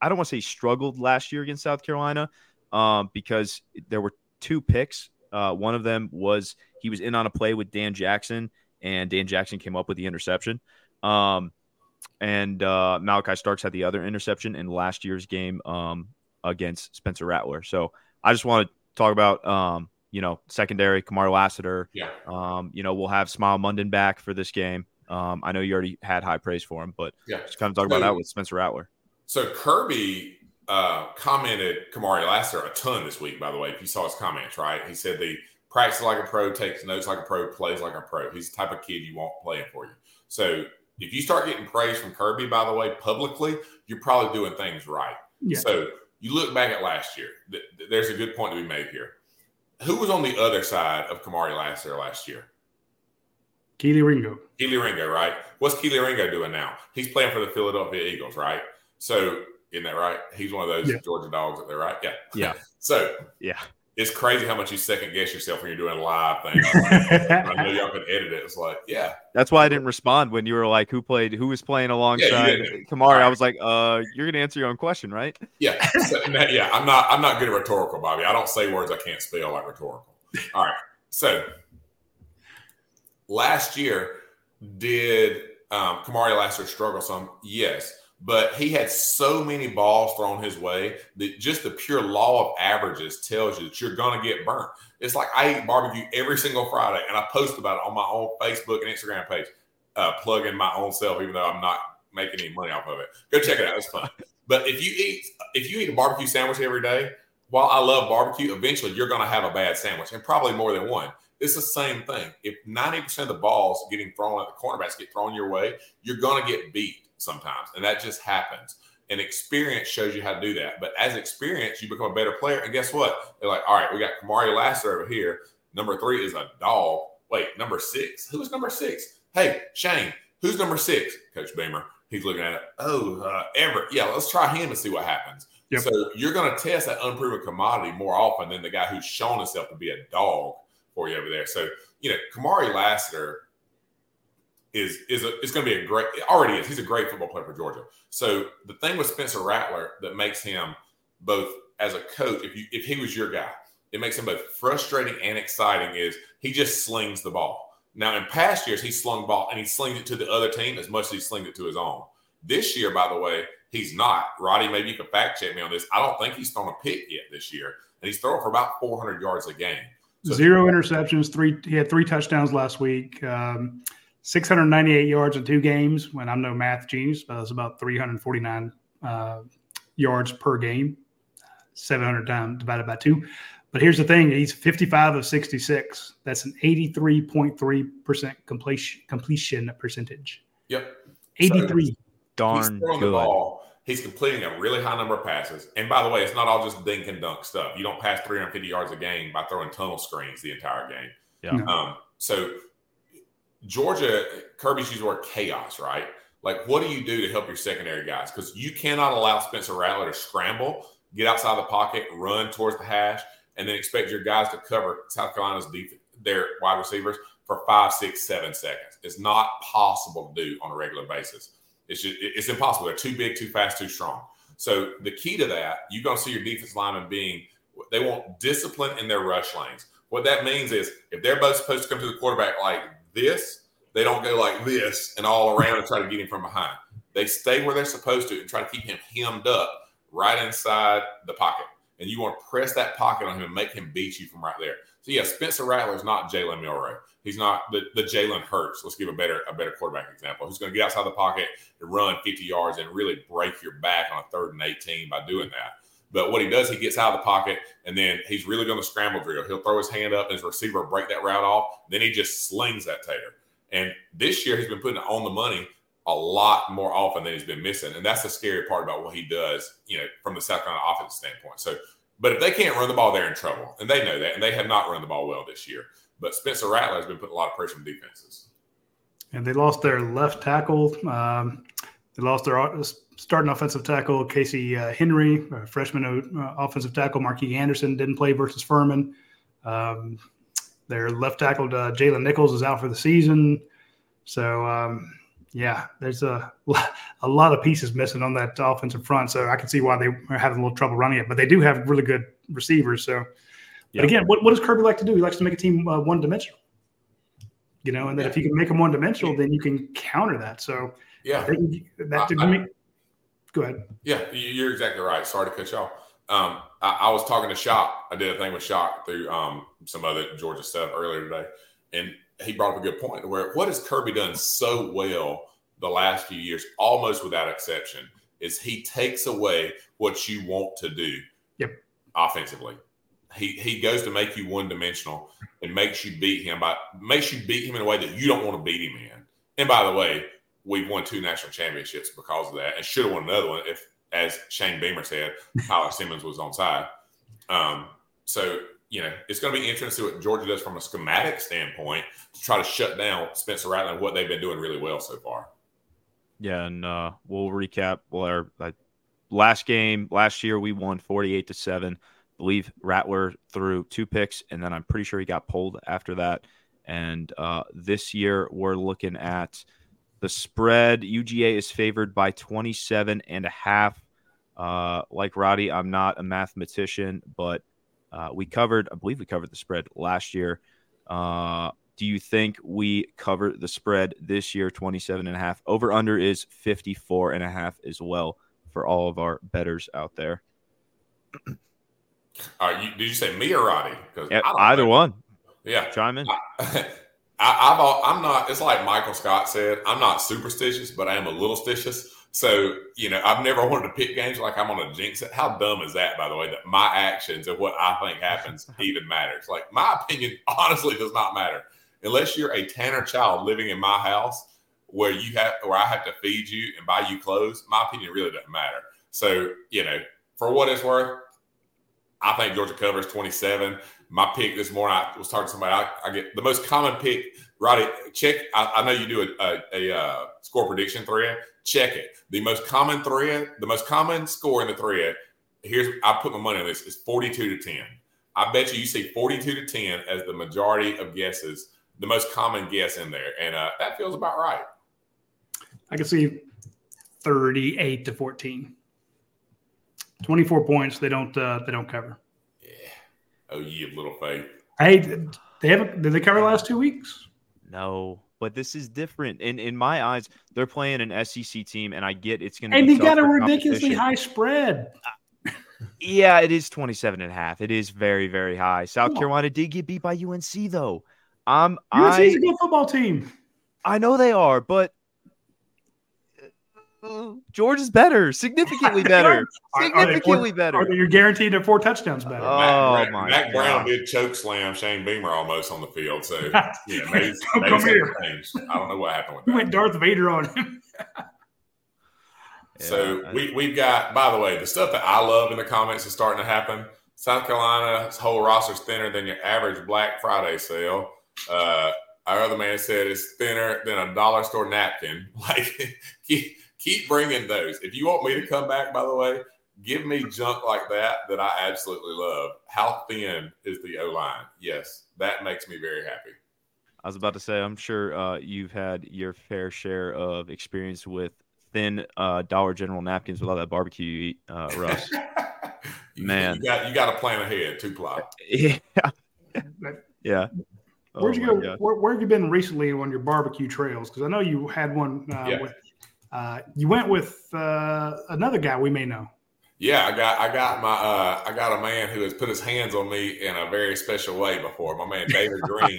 I don't want to say struggled last year against South Carolina um, because there were two picks. Uh, one of them was he was in on a play with Dan Jackson, and Dan Jackson came up with the interception. Um, and uh, Malaki Starks had the other interception in last year's game um, against Spencer Rattler. So I just want to talk about um, you know secondary Kamar Lassiter. Yeah. Um, you know we'll have Smael Mondon back for this game. Um, I know you already had high praise for him, but Yeah. just kind of talk about So- that with Spencer Rattler. So Kirby uh, commented Kamari Lassiter a ton this week. By the way, if you saw his comments, right? He said the practices like a pro, takes notes like a pro, plays like a pro. He's the type of kid you want playing for you. So if you start getting praise from Kirby, by the way, publicly, you're probably doing things right. Yeah. So you look back at last year. Th- th- there's a good point to be made here. Who was on the other side of Kamari Lassiter last year? Kelee Ringo. Kelee Ringo, right? What's Kelee Ringo doing now? He's playing for the Philadelphia Eagles, right? So, isn't that right? He's one of those Yeah. Georgia dogs up there, right? Yeah. Yeah. So, Yeah. it's crazy how much you second guess yourself when you're doing live things. I know y'all can edit it. It's like, yeah, That's why I didn't respond when you were like, "Who played? Who was playing alongside didn't. Kamari?" I was like, "Uh, you're gonna answer your own question, right?" yeah, So, yeah. I'm not. I'm not good at rhetorical, Bobby. I don't say words I can't spell like rhetorical. All right. So, last year, did um, Kamari Lassiter struggle some? Yes. But he had so many balls thrown his way that just the pure law of averages tells you that you're going to get burnt. It's like I eat barbecue every single Friday, and I post about it on my own Facebook and Instagram page, uh, plugging my own self, even though I'm not making any money off of it. Go check it out; it's fun. But if you eat if you eat a barbecue sandwich every day, while I love barbecue, eventually you're going to have a bad sandwich and probably more than one. It's the same thing. If 90% of the balls getting thrown at the cornerbacks get thrown your way, you're going to get beat sometimes. And that just happens. And experience shows you how to do that. But as experience, you become a better player. And guess what? They're like, all right, we got Kamari Lassiter over here. Number three is a dog. Wait, number six. Who's number six? Hey, Shane, who's number six? Coach Beamer. He's looking at it. Oh, uh, Everette. Yeah, let's try him and see what happens. Yep. So you're going to test that unproven commodity more often than the guy who's shown himself to be a dog for you over there. So, you know, Kamari Lassiter is is a, is going to be a great It already is he's a great football player for Georgia. So the thing with Spencer Rattler that makes him both as a coach, if you if he was your guy, it makes him both frustrating and exciting. Is he just slings the ball? Now in past years he slung ball and he slings it to the other team as much as he slings it to his own. This year, by the way, he's not. Radi, maybe you can fact check me on this. I don't think he's thrown a pick yet this year, and he's throwing for about 400 yards a game. So Zero interceptions. Three. He had three touchdowns last week. Um, 698 yards in two games. When I'm no math genius, but that's about 349 uh, yards per game. 700 times divided by two. But here's the thing: he's 55 of 66. That's an 83.3 percent completion completion percentage. Yep, 83. So darn good. The ball. He's completing a really high number of passes. And by the way, it's not all just dink and dunk stuff. You don't pass 350 yards a game by throwing tunnel screens the entire game. Yeah. Um, so Georgia, Kirby's used the word chaos, right? Like, what do you do to help your secondary guys? Because you cannot allow Spencer Rattler to scramble, get outside the pocket, run towards the hash, and then expect your guys to cover South Carolina's defense, their wide receivers for five, six, seven seconds. It's not possible to do on a regular basis. It's just, it's impossible. They're too big, too fast, too strong. So the key to that, you're going to see your defense linemen being they want discipline in their rush lanes. What that means is if they're both supposed to come to the quarterback like this, they don't go like this and all around and try to get him from behind. They stay where they're supposed to and try to keep him hemmed up right inside the pocket. And you want to press that pocket on him and make him beat you from right there. So yeah, Spencer Rattler is not Jalen Milroe. He's not the, the Jalen Hurts. Let's give a better a better quarterback example. Who's going to get outside the pocket and run 50 yards and really break your back on a third and 18 by doing that. But what he does, he gets out of the pocket and then he's really going to scramble drill. He'll throw his hand up and his receiver break that route off. Then he just slings that tater. And this year he's been putting on the money a lot more often than he's been missing. And that's the scary part about what he does, you know, from the South Carolina offense standpoint. So, but if they can't run the ball, they're in trouble. And they know that. And they have not run the ball well this year. But Spencer Rattler has been putting a lot of pressure on defenses. And they lost their left tackle. Um, they lost their starting offensive tackle Casey uh, Henry, freshman uh, offensive tackle Marquis Anderson didn't play versus Furman. Um, their left tackle uh, Jalen Nichols is out for the season. So um, yeah, there's a a lot of pieces missing on that offensive front. So I can see why they are having a little trouble running it. But they do have really good receivers. So, but again, what, what does Kirby like to do? He likes to make a team uh, one dimensional. You know, and then yeah. if you can make them one dimensional, then you can counter that. So yeah, that, I, I, Go ahead. Yeah, you're exactly right. Sorry to cut you off. Um, I, I, was talking to Shock. I did a thing with Shock through um, some other Georgia stuff earlier today, and he brought up a good point. Where what has Kirby done so well the last few years, almost without exception, is he takes away what you want to do. Yep. Offensively, he he goes to make you one dimensional and makes you beat him by makes you beat him in a way that you don't want to beat him in. And by the way, we've won two national championships because of that, and should have won another one if, as Shane Beamer said, Tyler Simmons was on side. Um, so you know, it's going to be interesting to see what Georgia does from a schematic standpoint to try to shut down Spencer Rattler and what they've been doing really well so far. Yeah, and uh, we'll recap. Well, our uh, last game last year we won forty-eight to seven. I believe Rattler threw two picks, and then I'm pretty sure he got pulled after that. And uh, this year we're looking at the spread, UGA is favored by 27 and a half. Uh, like Radi, I'm not a mathematician, but uh, we covered, I believe we covered the spread last year. Uh, do you think we cover the spread this year, 27 and a half? Over under is 54 and a half as well for all of our betters out there. Uh, you, did you say me or Radi? Yeah, either one. Yeah. Chime in. I, I, I'm not. It's like Michael Scott said. I'm not superstitious, but I am a little stitious So, you know, I've never wanted to pick games like I'm on a jinx it. How dumb is that, by the way, that my actions and what I think happens even matters? Like, my opinion honestly does not matter. Unless you're a Tanner child living in my house where you have where I have to feed you and buy you clothes, my opinion really doesn't matter. So, you know, for what it's worth, I think Georgia covers 27. My pick this morning, I was talking to somebody. I, I get the most common pick. Radi, check. I, I know you do a, a, a uh, score prediction thread. Check it. The most common thread, the most common score in the thread. Here's I put my money on this is 42 to 10. I bet you you see 42 to 10 as the majority of guesses, the most common guess in there, and uh, that feels about right. I can see 38 to 14. 24 points. They don't. Uh, they don't cover. Yeah. Oh, you have little faith. Hey, they haven't. Did they cover the last two weeks? No, but this is different. In in my eyes, they're playing an SEC team, and I get it's going to. And they got a ridiculously high spread. Yeah, it is 27 and a half. It is very, very high. South Carolina did get beat by UNC though. Um, UNC's I, a good football team. I know they are, but George is better, significantly better, significantly four, better. You're guaranteed at four touchdowns better. Oh Mac, my Mac God. Brown did choke slam Shane Beamer almost on the field. So yeah, maybe, Come maybe here. something changed. I don't know what happened with He that. went Darth Vader on him. So Yeah, we we've got. By the way, the stuff that I love in the comments is starting to happen. South Carolina's whole roster's thinner than your average Black Friday sale. Uh, our other man said it's thinner than a dollar store napkin. Like keep keep bringing those. If you want me to come back, by the way, give me junk like that that I absolutely love. How thin is the O line? Yes, that makes me very happy. I was about to say, I'm sure uh, you've had your fair share of experience with thin uh, Dollar General napkins with all that barbecue you eat, uh, Russ. Man. you got you got to plan ahead. Two ply. yeah, yeah. Where'd Oh you go? Where, where have you been recently on your barbecue trails? Because I know you had one. Uh, Yeah. with, uh, you went with uh, another guy we may know. Yeah, I got I got my uh, I got a man who has put his hands on me in a very special way before. My man David Green.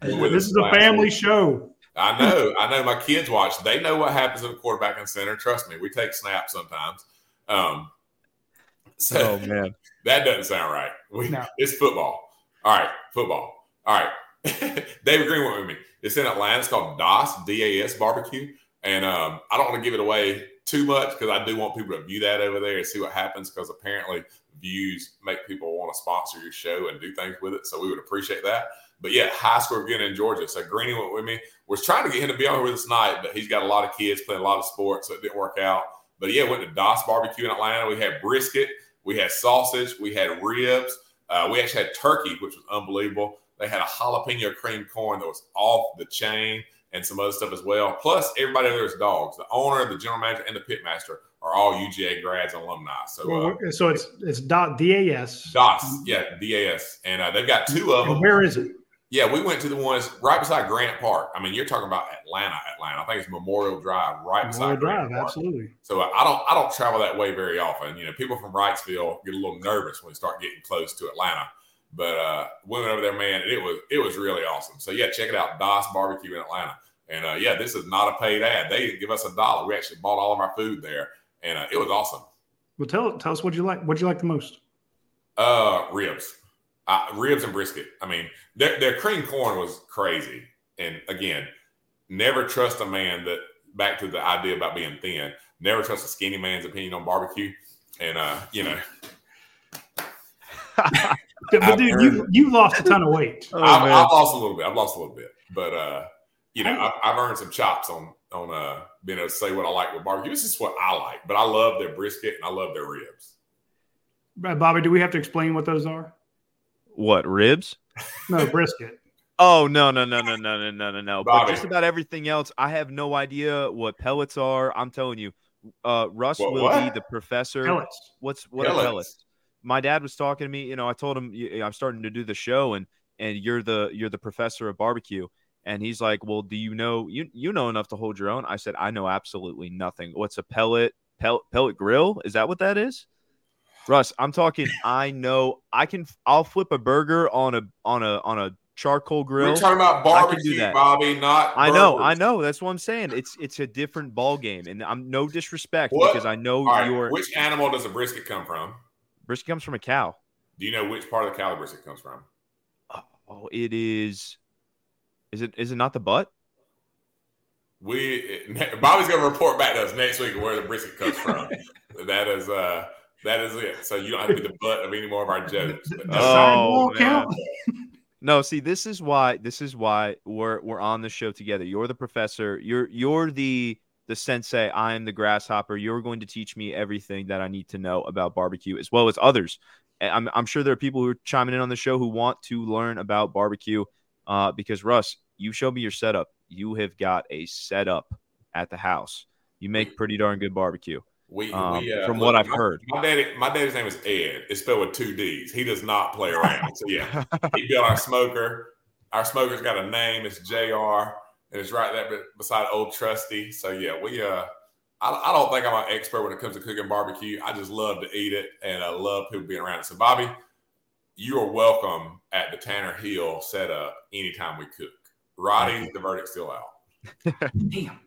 This is a family show. I know, I know. My kids watch. They know what happens in the quarterback and center. Trust me, we take snaps sometimes. Um, so Oh man, that doesn't sound right. We, No. It's football. All right, football. All right. David Greene went with me. It's in Atlanta. It's called DAS, D-A-S barbecue. And um, I don't want to give it away too much because I do want people to view that over there and see what happens because apparently views make people want to sponsor your show and do things with it. So we would appreciate that. But yeah, high school again in Georgia. So Greeny went with me. Was trying to get him to be on with us tonight, but he's got a lot of kids playing a lot of sports, so it didn't work out. But yeah, went to DAS Barbecue in Atlanta. We had brisket, we had sausage, we had ribs, uh, we actually had turkey, which was unbelievable. They had a jalapeno cream corn that was off the chain and some other stuff as well. Plus, everybody there is dogs. The owner, the general manager, and the pit master are all UGA grads and alumni. So uh, so it's it's dot DAS. DAS, yeah, DAS, and uh, they've got two of And them. where is it? Yeah, we went to the ones right beside Grant Park. I mean, you're talking about Atlanta, Atlanta. I think it's Memorial Drive, right beside Memorial Grant Drive, Park. absolutely. So uh, I don't, I don't travel that way very often. You know, people from Wrightsville get a little nervous when they start getting close to Atlanta. But uh, we went over there, man, and it was, it was really awesome. So yeah, check it out, DAS Barbecue in Atlanta. And uh, yeah, this is not a paid ad. They didn't give us a dollar. We actually bought all of our food there, and uh, it was awesome. Well, tell tell us what you like. What you like the most? Uh, ribs, uh, ribs and brisket. I mean, their their cream corn was crazy. And again, never trust a man that. Back to the idea about being thin. Never trust a skinny man's opinion on barbecue. And uh, you know, But I've dude, heard- you you lost a ton of weight. Oh, I've. I've lost a little bit. I've lost a little bit, but uh, you know, I've, I've earned some chops on on uh being able to say what I like with barbecue. This is what I like, but I love their brisket and I love their ribs. Bobby, do we have to explain what those are? what ribs? No, brisket. Oh no no no no no no no no no! But just about everything else, I have no idea what pellets are. I'm telling you, uh, Russ What- will what? be the professor. Pellets. What's what are Pellets. pellets? My dad was talking to me. You know, I told him I'm starting to do the show, and and you're the you're the professor of barbecue. And he's like, "Well, do you know you you know enough to hold your own?" I said, "I know absolutely nothing. What's a pellet pellet pellet grill? Is that what that is?" Russ, I'm talking. I know I can. I'll flip a burger on a on a on a charcoal grill. We're talking about barbecue, Bobby, not. I know, I know. That's what I'm saying. It's it's a different ball game, and I'm no disrespect what? because I know right, you're. Which animal does a brisket come from? Brisket comes from a cow. Do you know which part of the cow the brisket comes from? Oh, it is. Is it is it not the butt? We Bobby's gonna report back to us next week where the brisket comes from. that is uh that is it. So you don't have to be the butt of any more of our jokes. oh, no, see, this is why this is why we're we're on the show together. You're the professor. You're you're the the sensei. I am the grasshopper. You're going to teach me everything that I need to know about barbecue, as well as others. I'm I'm sure there are people who are chiming in on the show who want to learn about barbecue. Uh, because Russ, you show me your setup. You have got a setup at the house. You make pretty darn good barbecue. We, um, we uh, from what I've my, heard. My daddy, my daddy's name is Ed. It's spelled with two D's. He does not play around. so yeah, he built our smoker. Our smoker's got a name. It's Jr. and it's right there beside Old Trusty. So yeah, we uh, I, I don't think I'm an expert when it comes to cooking barbecue. I just love to eat it and I love people being around it. So Bobby, you are welcome at the Tanner Hill setup anytime we cook. Radi, the verdict's still out. Damn.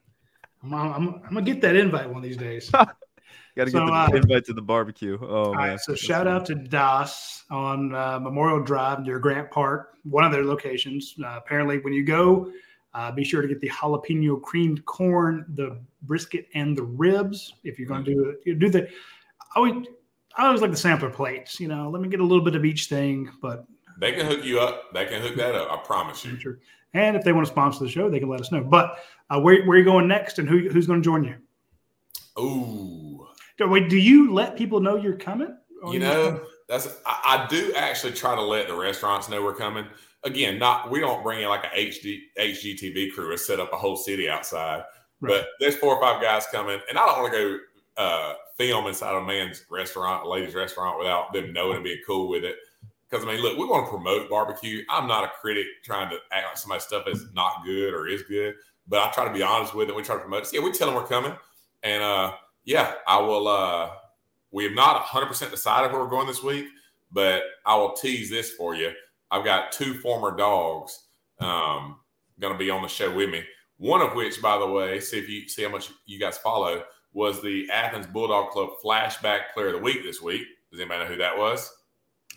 I'm, I'm, I'm, gonna get that invite one of these days. Got to so, get the uh, invite to the barbecue. Oh, man. so That's shout out to Das on uh, Memorial Drive near Grant Park, one of their locations. Uh, apparently, when you go, uh, be sure to get the jalapeno creamed corn, the brisket, and the ribs. If you're going to do it, do the. I always, I always like the sampler plates. You know, let me get a little bit of each thing, but they can hook you up. They can hook that up. I promise you. Sure. And if they want to sponsor the show, they can let us know. But uh, where, where are you going next, and who, who's going to join you? Ooh, Wait, do you let people know you're coming? You know, that's I, I, do actually try to let the restaurants know we're coming. Again, not we don't bring in like a HD HGTV crew and set up a whole city outside. Right. But there's four or five guys coming, and I don't want to go uh, film inside a man's restaurant, a lady's restaurant, without them knowing and being cool with it. Because I mean, look, we want to promote barbecue. I'm not a critic trying to act like somebody's stuff is not good or is good, but I try to be honest with it. We try to promote it. So, yeah, we tell them we're coming, and uh, yeah, I will. Uh, we have not 100% decided where we're going this week, but I will tease this for you. I've got two former dogs um, going to be on the show with me. One of which, by the way, see if you see how much you guys follow, was the Athens Bulldog Club flashback player of the week this week. Does anybody know who that was?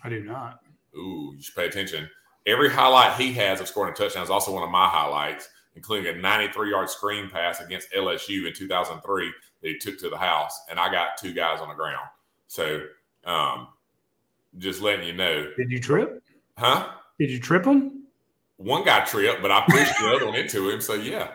I do not. Ooh, you should pay attention. Every highlight he has of scoring a touchdown is also one of my highlights, including a 93 yard screen pass against LSU in 2003 that he took to the house, and I got two guys on the ground. So, um, just letting you know. Did you trip? Huh? Did you trip him? One guy tripped, but I pushed the other one into him. So yeah.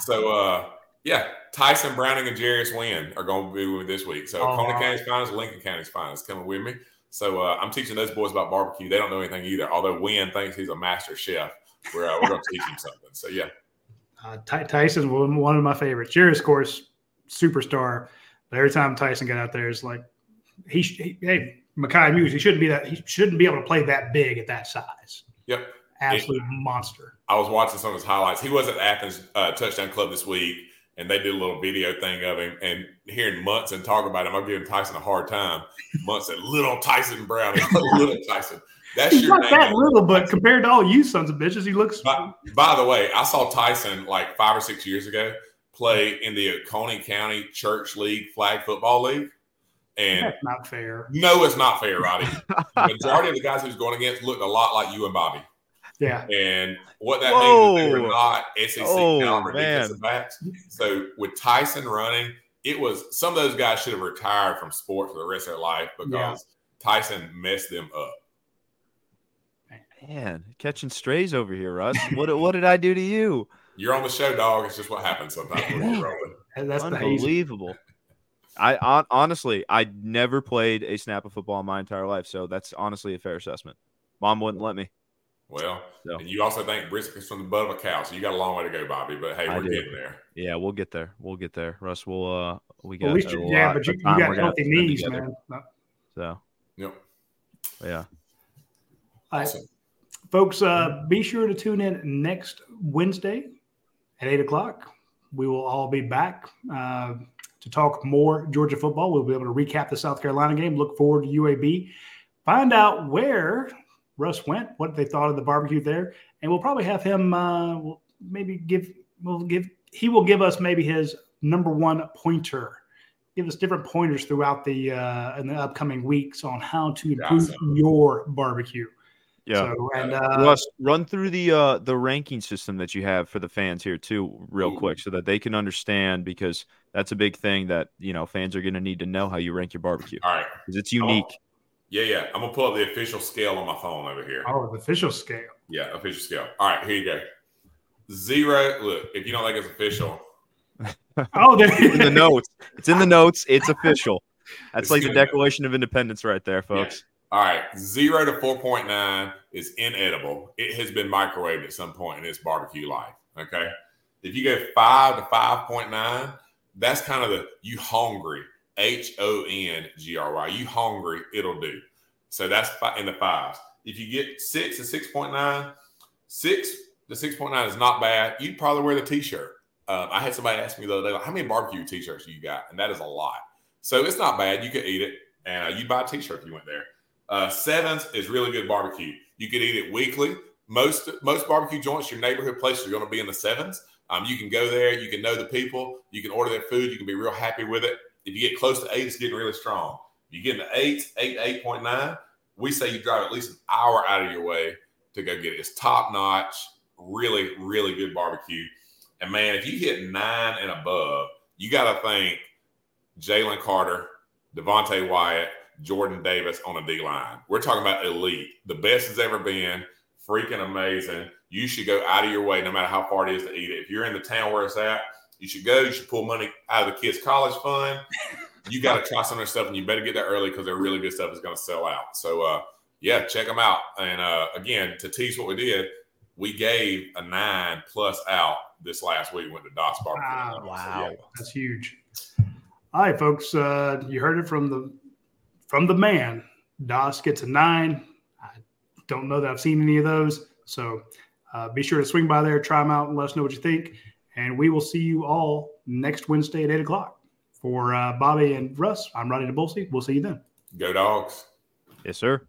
So uh, yeah, Tyson Browning and Jarius Wynn are going to be with me this week. So oh, Oconee County's finest, Lincoln County's finest coming with me. So uh, I'm teaching those boys about barbecue. They don't know anything either. Although Wynn thinks he's a master chef, we're uh, we're going to teach him something. So yeah. Uh, Ty- Tyson's one of my favorites. Jarius, of course, superstar. But every time Tyson got out there, it's like he, he hey Mekhi Mews, he shouldn't be that he shouldn't be able to play that big at that size. Yep, absolute it, monster. I was watching some of his highlights. He was at Athens uh, Touchdown Club this week, and they did a little video thing of him. And hearing Munson talk about him, I'm giving Tyson a hard time. Munson, little Tyson Brown, little Tyson. That's He's not that little, but compared to all you sons of bitches, he looks. By, by the way, I saw Tyson like five or six years ago play in the Oconee County Church League Flag Football League. And that's not fair. No, it's not fair, Roddy. the majority of the guys who's going against looked a lot like you and Bobby. Yeah. And what that Whoa. means is they were not SEC oh, caliber defensive backs. So with Tyson running, it was some of those guys should have retired from sports for the rest of their life because yeah. Tyson messed them up. Man, catching strays over here, Russ. what what did I do to you? You're on the show, dog. It's just what happens sometimes when you're rolling. That's unbelievable. I on, honestly, I never played a snap of football in my entire life, so that's honestly a fair assessment. Mom wouldn't let me. Well, so. and you also think brisket's from the butt of a cow, so you got a long way to go, Bobby. But hey, we're getting there. Yeah, we'll get there. We'll get there. Russ, we'll uh, we got. Well, at least you, yeah, but you, you got healthy knees, man. So. Yep. Yeah. Awesome. Folks, uh, be sure to tune in next Wednesday at eight o'clock. We will all be back uh, to talk more Georgia football. We'll be able to recap the South Carolina game. Look forward to UAB. Find out where Russ went, what they thought of the barbecue there, and we'll probably have him uh, maybe give we'll give he will give us maybe his number one pointer. Give us different pointers throughout the uh, in the upcoming weeks on how to improve awesome. your barbecue. Yeah, so, and uh, Russ, run through the uh, the ranking system that you have for the fans here too, real ooh. quick, so that they can understand because that's a big thing that you know fans are going to need to know how you rank your barbecue. All right, because it's unique. Oh, yeah, yeah. I'm gonna pull up the official scale on my phone over here. Oh, the official scale. Yeah, official scale. All right, here you go. Zero. Look, if you don't like it's official. oh, there in the notes. It's in the notes. It's official. That's it's like the Declaration of Independence right there, folks. Yeah. All right, zero to four point nine is inedible. It has been microwaved at some point in its barbecue life. Okay, if you go five to five point nine, that's kind of the you hungry. H O N G R Y. You hungry? It'll do. So that's in the fives. If you get six to six point nine, six to 6.9 is not bad. You'd probably wear the t-shirt. Um, I had somebody ask me the other day, like, how many barbecue t-shirts you got? And that is a lot. So it's not bad. You could eat it, and uh, you'd buy a t-shirt if you went there. Uh, sevens is really good barbecue. You could eat it weekly. Most most barbecue joints, your neighborhood places are going to be in the sevens. Um, you can go there. You can know the people. You can order their food. You can be real happy with it. If you get close to eight, it's getting really strong. If you get into eight, eight, eight point nine, we say you drive at least an hour out of your way to go get it. It's top notch really, really good barbecue. And man, if you hit nine and above, you got to think Jalen Carter, Devonte Wyatt, Jordan Davis on a D line. We're talking about elite, the best has ever been, freaking amazing. You should go out of your way, no matter how far it is to eat it. If you're in the town where it's at, you should go. You should pull money out of the kids' college fund. You got to try some of their stuff, and you better get there early because their really good stuff is going to sell out. So, uh, yeah, check them out. And uh, again, to tease what we did, we gave a nine plus out this last week. Went to DAS Barbecue. Wow, wow. So, yeah. that's huge. All right, folks, uh, you heard it from the from the man. DAS gets a nine. I don't know that I've seen any of those, so uh, be sure to swing by there, try them out, and let us know what you think. And we will see you all next Wednesday at eight o'clock. For uh, Bobby and Russ, I'm Radi Nabulsi. We'll see you then. Go dogs. Yes, sir.